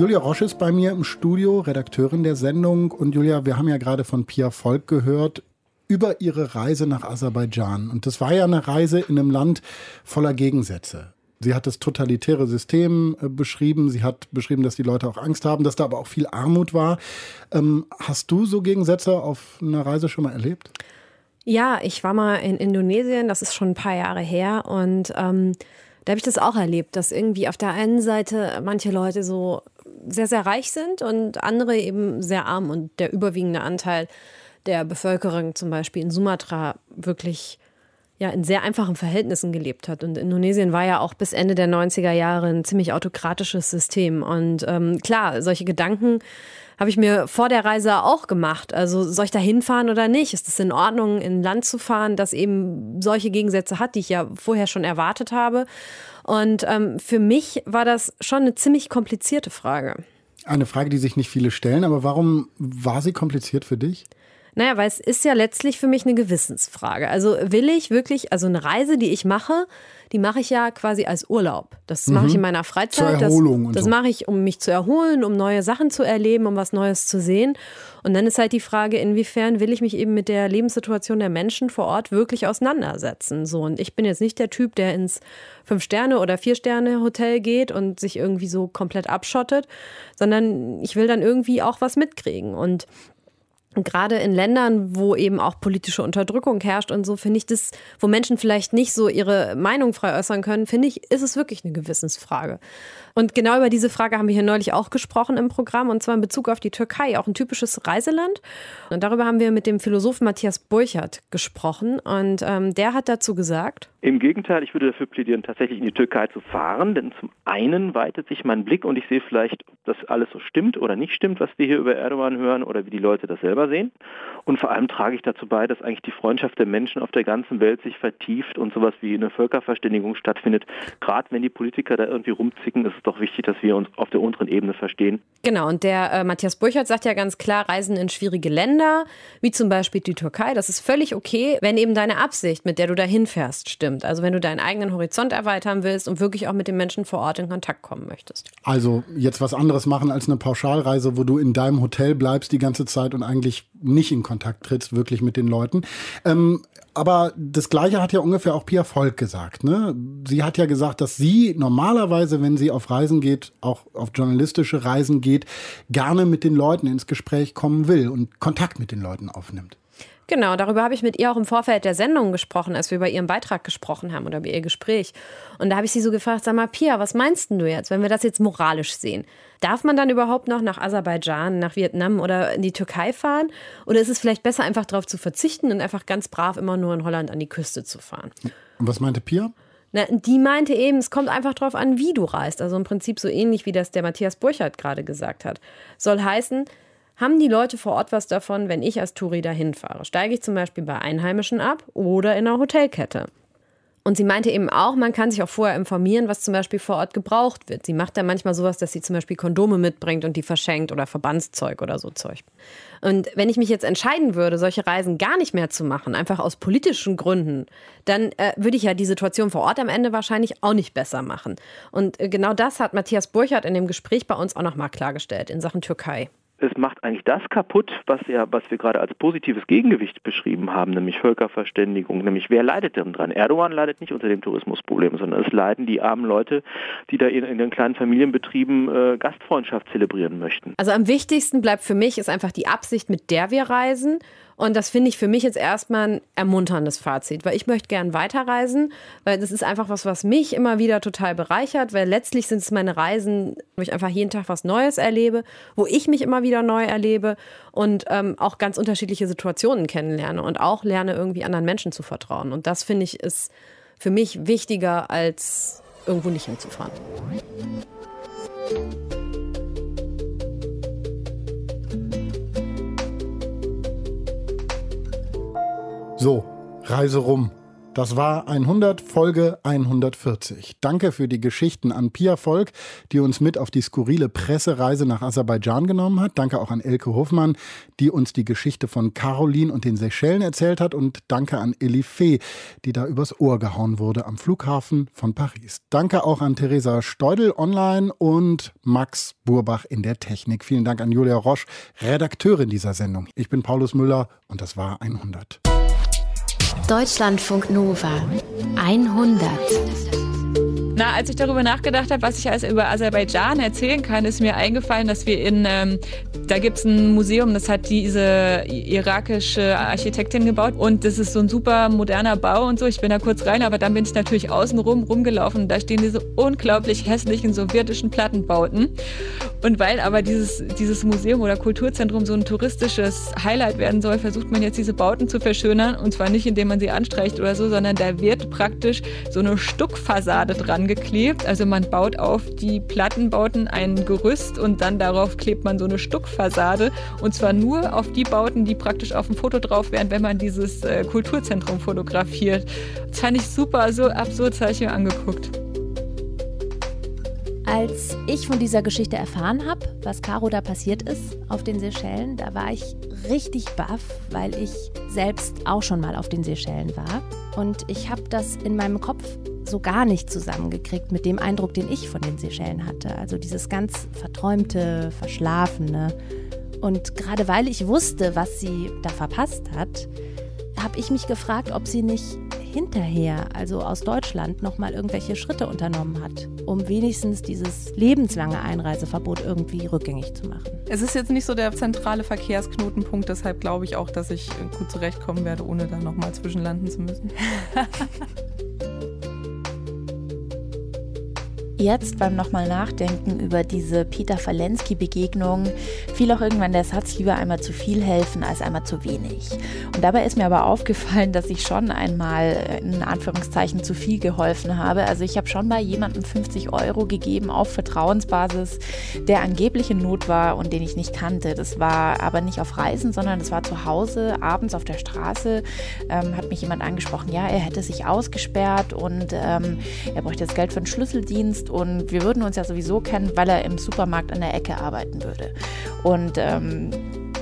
Julia Roche ist bei mir im Studio, Redakteurin der Sendung. Und Julia, wir haben ja gerade von Pia Volk gehört über ihre Reise nach Aserbaidschan. Und das war ja eine Reise in einem Land voller Gegensätze. Sie hat das totalitäre System äh, beschrieben. Sie hat beschrieben, dass die Leute auch Angst haben, dass da aber auch viel Armut war. Ähm, hast du so Gegensätze auf einer Reise schon mal erlebt? Ja, ich war mal in Indonesien, das ist schon ein paar Jahre her. Und ähm, da habe ich das auch erlebt, dass irgendwie auf der einen Seite manche Leute so sehr, sehr reich sind und andere eben sehr arm und der überwiegende Anteil der Bevölkerung zum Beispiel in Sumatra wirklich ja in sehr einfachen Verhältnissen gelebt hat. Und Indonesien war ja auch bis Ende der 90er Jahre ein ziemlich autokratisches System. Und ähm, klar, solche Gedanken habe ich mir vor der Reise auch gemacht. Also soll ich da hinfahren oder nicht? Ist es in Ordnung, in ein Land zu fahren, das eben solche Gegensätze hat, die ich ja vorher schon erwartet habe? Und ähm, für mich war das schon eine ziemlich komplizierte Frage. Eine Frage, die sich nicht viele stellen, aber warum war sie kompliziert für dich? Naja, weil es ist ja letztlich für mich eine Gewissensfrage. Also will ich wirklich, also eine Reise, die ich mache, die mache ich ja quasi als Urlaub. Das mache ich in mhm. meiner Freizeit. Zur Erholung das das so. mache ich, um mich zu erholen, um neue Sachen zu erleben, um was Neues zu sehen. Und dann ist halt die Frage, inwiefern will ich mich eben mit der Lebenssituation der Menschen vor Ort wirklich auseinandersetzen. So, und ich bin jetzt nicht der Typ, der ins Fünf-Sterne- oder Vier-Sterne-Hotel geht und sich irgendwie so komplett abschottet, sondern ich will dann irgendwie auch was mitkriegen. Und gerade in Ländern, wo eben auch politische Unterdrückung herrscht und so, finde ich das, wo Menschen vielleicht nicht so ihre Meinung frei äußern können, finde ich, ist es wirklich eine Gewissensfrage. Und genau über diese Frage haben wir hier neulich auch gesprochen im Programm, und zwar in Bezug auf die Türkei, auch ein typisches Reiseland. Und darüber haben wir mit dem Philosophen Matthias Burchardt gesprochen. Und ähm, der hat dazu gesagt, im Gegenteil, ich würde dafür plädieren, tatsächlich in die Türkei zu fahren, denn zum einen weitet sich mein Blick und ich sehe vielleicht, ob das alles so stimmt oder nicht stimmt, was wir hier über Erdogan hören oder wie die Leute das selber sehen. Und vor allem trage ich dazu bei, dass eigentlich die Freundschaft der Menschen auf der ganzen Welt sich vertieft und sowas wie eine Völkerverständigung stattfindet. Gerade wenn die Politiker da irgendwie rumzicken, ist es doch wichtig, dass wir uns auf der unteren Ebene verstehen. Genau, und der äh, Matthias Burchardt sagt ja ganz klar, Reisen in schwierige Länder, wie zum Beispiel die Türkei, das ist völlig okay, wenn eben deine Absicht, mit der du dahin fährst, stimmt stimmt. Also wenn du deinen eigenen Horizont erweitern willst und wirklich auch mit den Menschen vor Ort in Kontakt kommen möchtest. Also jetzt was anderes machen als eine Pauschalreise, wo du in deinem Hotel bleibst die ganze Zeit und eigentlich nicht in Kontakt trittst, wirklich mit den Leuten. Ähm, aber das Gleiche hat ja ungefähr auch Pia Volk gesagt. Ne? Sie hat ja gesagt, dass sie normalerweise, wenn sie auf Reisen geht, auch auf journalistische Reisen geht, gerne mit den Leuten ins Gespräch kommen will und Kontakt mit den Leuten aufnimmt. Genau, darüber habe ich mit ihr auch im Vorfeld der Sendung gesprochen, als wir über ihren Beitrag gesprochen haben oder über ihr Gespräch. Und da habe ich sie so gefragt, sag mal, Pia, was meinst du jetzt, wenn wir das jetzt moralisch sehen? Darf man dann überhaupt noch nach Aserbaidschan, nach Vietnam oder in die Türkei fahren? Oder ist es vielleicht besser, einfach darauf zu verzichten und einfach ganz brav immer nur in Holland an die Küste zu fahren? Und was meinte Pia? Na, die meinte eben, es kommt einfach darauf an, wie du reist. Also im Prinzip so ähnlich, wie das der Matthias Burchardt gerade gesagt hat. Soll heißen, haben die Leute vor Ort was davon, wenn ich als Touri dahin fahre? Steige ich zum Beispiel bei Einheimischen ab oder in einer Hotelkette? Und sie meinte eben auch, man kann sich auch vorher informieren, was zum Beispiel vor Ort gebraucht wird. Sie macht dann manchmal sowas, dass sie zum Beispiel Kondome mitbringt und die verschenkt oder Verbandszeug oder so Zeug. Und wenn ich mich jetzt entscheiden würde, solche Reisen gar nicht mehr zu machen, einfach aus politischen Gründen, dann äh, würde ich ja die Situation vor Ort am Ende wahrscheinlich auch nicht besser machen. Und äh, genau das hat Matthias Burchardt in dem Gespräch bei uns auch nochmal klargestellt in Sachen Türkei es macht eigentlich das kaputt, was ja, was wir gerade als positives Gegengewicht beschrieben haben, nämlich Völkerverständigung, nämlich wer leidet denn dran? Erdogan leidet nicht unter dem Tourismusproblem, sondern es leiden die armen Leute, die da in, in den kleinen Familienbetrieben äh, Gastfreundschaft zelebrieren möchten. Also am wichtigsten bleibt für mich ist einfach die Absicht, mit der wir reisen und das finde ich für mich jetzt erstmal ein ermunterndes Fazit, weil ich möchte gern weiterreisen, weil das ist einfach was, was mich immer wieder total bereichert, weil letztlich sind es meine Reisen, wo ich einfach jeden Tag was Neues erlebe, wo ich mich immer wieder neu erlebe und ähm, auch ganz unterschiedliche Situationen kennenlerne und auch lerne, irgendwie anderen Menschen zu vertrauen. Und das finde ich ist für mich wichtiger, als irgendwo nicht hinzufahren. So, Reise rum. Das war 100 Folge 140. Danke für die Geschichten an Pia Volk, die uns mit auf die skurrile Pressereise nach Aserbaidschan genommen hat. Danke auch an Elke Hofmann, die uns die Geschichte von Caroline und den Seychellen erzählt hat. Und danke an Elie Fee, die da übers Ohr gehauen wurde am Flughafen von Paris. Danke auch an Theresa Steudel online und Max Burbach in der Technik. Vielen Dank an Julia Roche, Redakteurin dieser Sendung. Ich bin Paulus Müller und das war 100. Deutschlandfunk Nova. 100 Na, als ich darüber nachgedacht habe, was ich also über Aserbaidschan erzählen kann, ist mir eingefallen, dass wir in, ähm, da gibt es ein Museum, das hat diese irakische Architektin gebaut und das ist so ein super moderner Bau und so. Ich bin da kurz rein, aber dann bin ich natürlich außenrum rumgelaufen und da stehen diese unglaublich hässlichen sowjetischen Plattenbauten. Und weil aber dieses, dieses Museum oder Kulturzentrum so ein touristisches Highlight werden soll, versucht man jetzt diese Bauten zu verschönern und zwar nicht, indem man sie anstreicht oder so, sondern da wird praktisch so eine Stuckfassade dran angeklebt. Also man baut auf die Plattenbauten ein Gerüst und dann darauf klebt man so eine Stuckfassade. Und zwar nur auf die Bauten, die praktisch auf dem Foto drauf wären, wenn man dieses äh, Kulturzentrum fotografiert. Das fand ich super, so absurd habe ich mir angeguckt. Als ich von dieser Geschichte erfahren habe, was Caro da passiert ist auf den Seychellen, da war ich richtig baff, weil ich selbst auch schon mal auf den Seychellen war. Und ich habe das in meinem Kopf so gar nicht zusammengekriegt mit dem Eindruck, den ich von den Seychellen hatte. Also dieses ganz verträumte, verschlafene. Und gerade weil ich wusste, was sie da verpasst hat, habe ich mich gefragt, ob sie nicht hinterher, also aus Deutschland, nochmal irgendwelche Schritte unternommen hat, um wenigstens dieses lebenslange Einreiseverbot irgendwie rückgängig zu machen. Es ist jetzt nicht so der zentrale Verkehrsknotenpunkt, deshalb glaube ich auch, dass ich gut zurechtkommen werde, ohne da nochmal zwischenlanden zu müssen. Jetzt beim nochmal Nachdenken über diese Peter Falensky-Begegnung fiel auch irgendwann der Satz, lieber einmal zu viel helfen als einmal zu wenig. Und dabei ist mir aber aufgefallen, dass ich schon einmal in Anführungszeichen zu viel geholfen habe. Also ich habe schon bei jemandem 50 Euro gegeben auf Vertrauensbasis, der angeblich in Not war und den ich nicht kannte. Das war aber nicht auf Reisen, sondern das war zu Hause, abends auf der Straße, ähm, hat mich jemand angesprochen, ja, er hätte sich ausgesperrt und ähm, er bräuchte das Geld für einen Schlüsseldienst und wir würden uns ja sowieso kennen, weil er im Supermarkt an der Ecke arbeiten würde. Und ähm,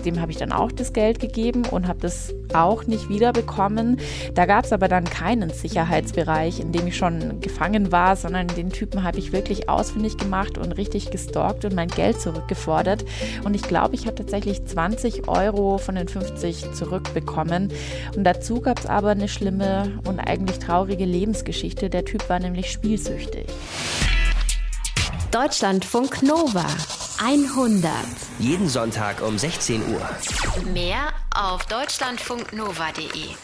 dem habe ich dann auch das Geld gegeben und habe das auch nicht wiederbekommen. Da gab es aber dann keinen Sicherheitsbereich, in dem ich schon gefangen war, sondern den Typen habe ich wirklich ausfindig gemacht und richtig gestalkt und mein Geld zurückgefordert. Und ich glaube, ich habe tatsächlich 20 Euro von den 50 zurückbekommen. Und dazu gab es aber eine schlimme und eigentlich traurige Lebensgeschichte. Der Typ war nämlich spielsüchtig. Deutschlandfunk Nova 100. Jeden Sonntag um 16 Uhr. Mehr auf deutschlandfunknova.de.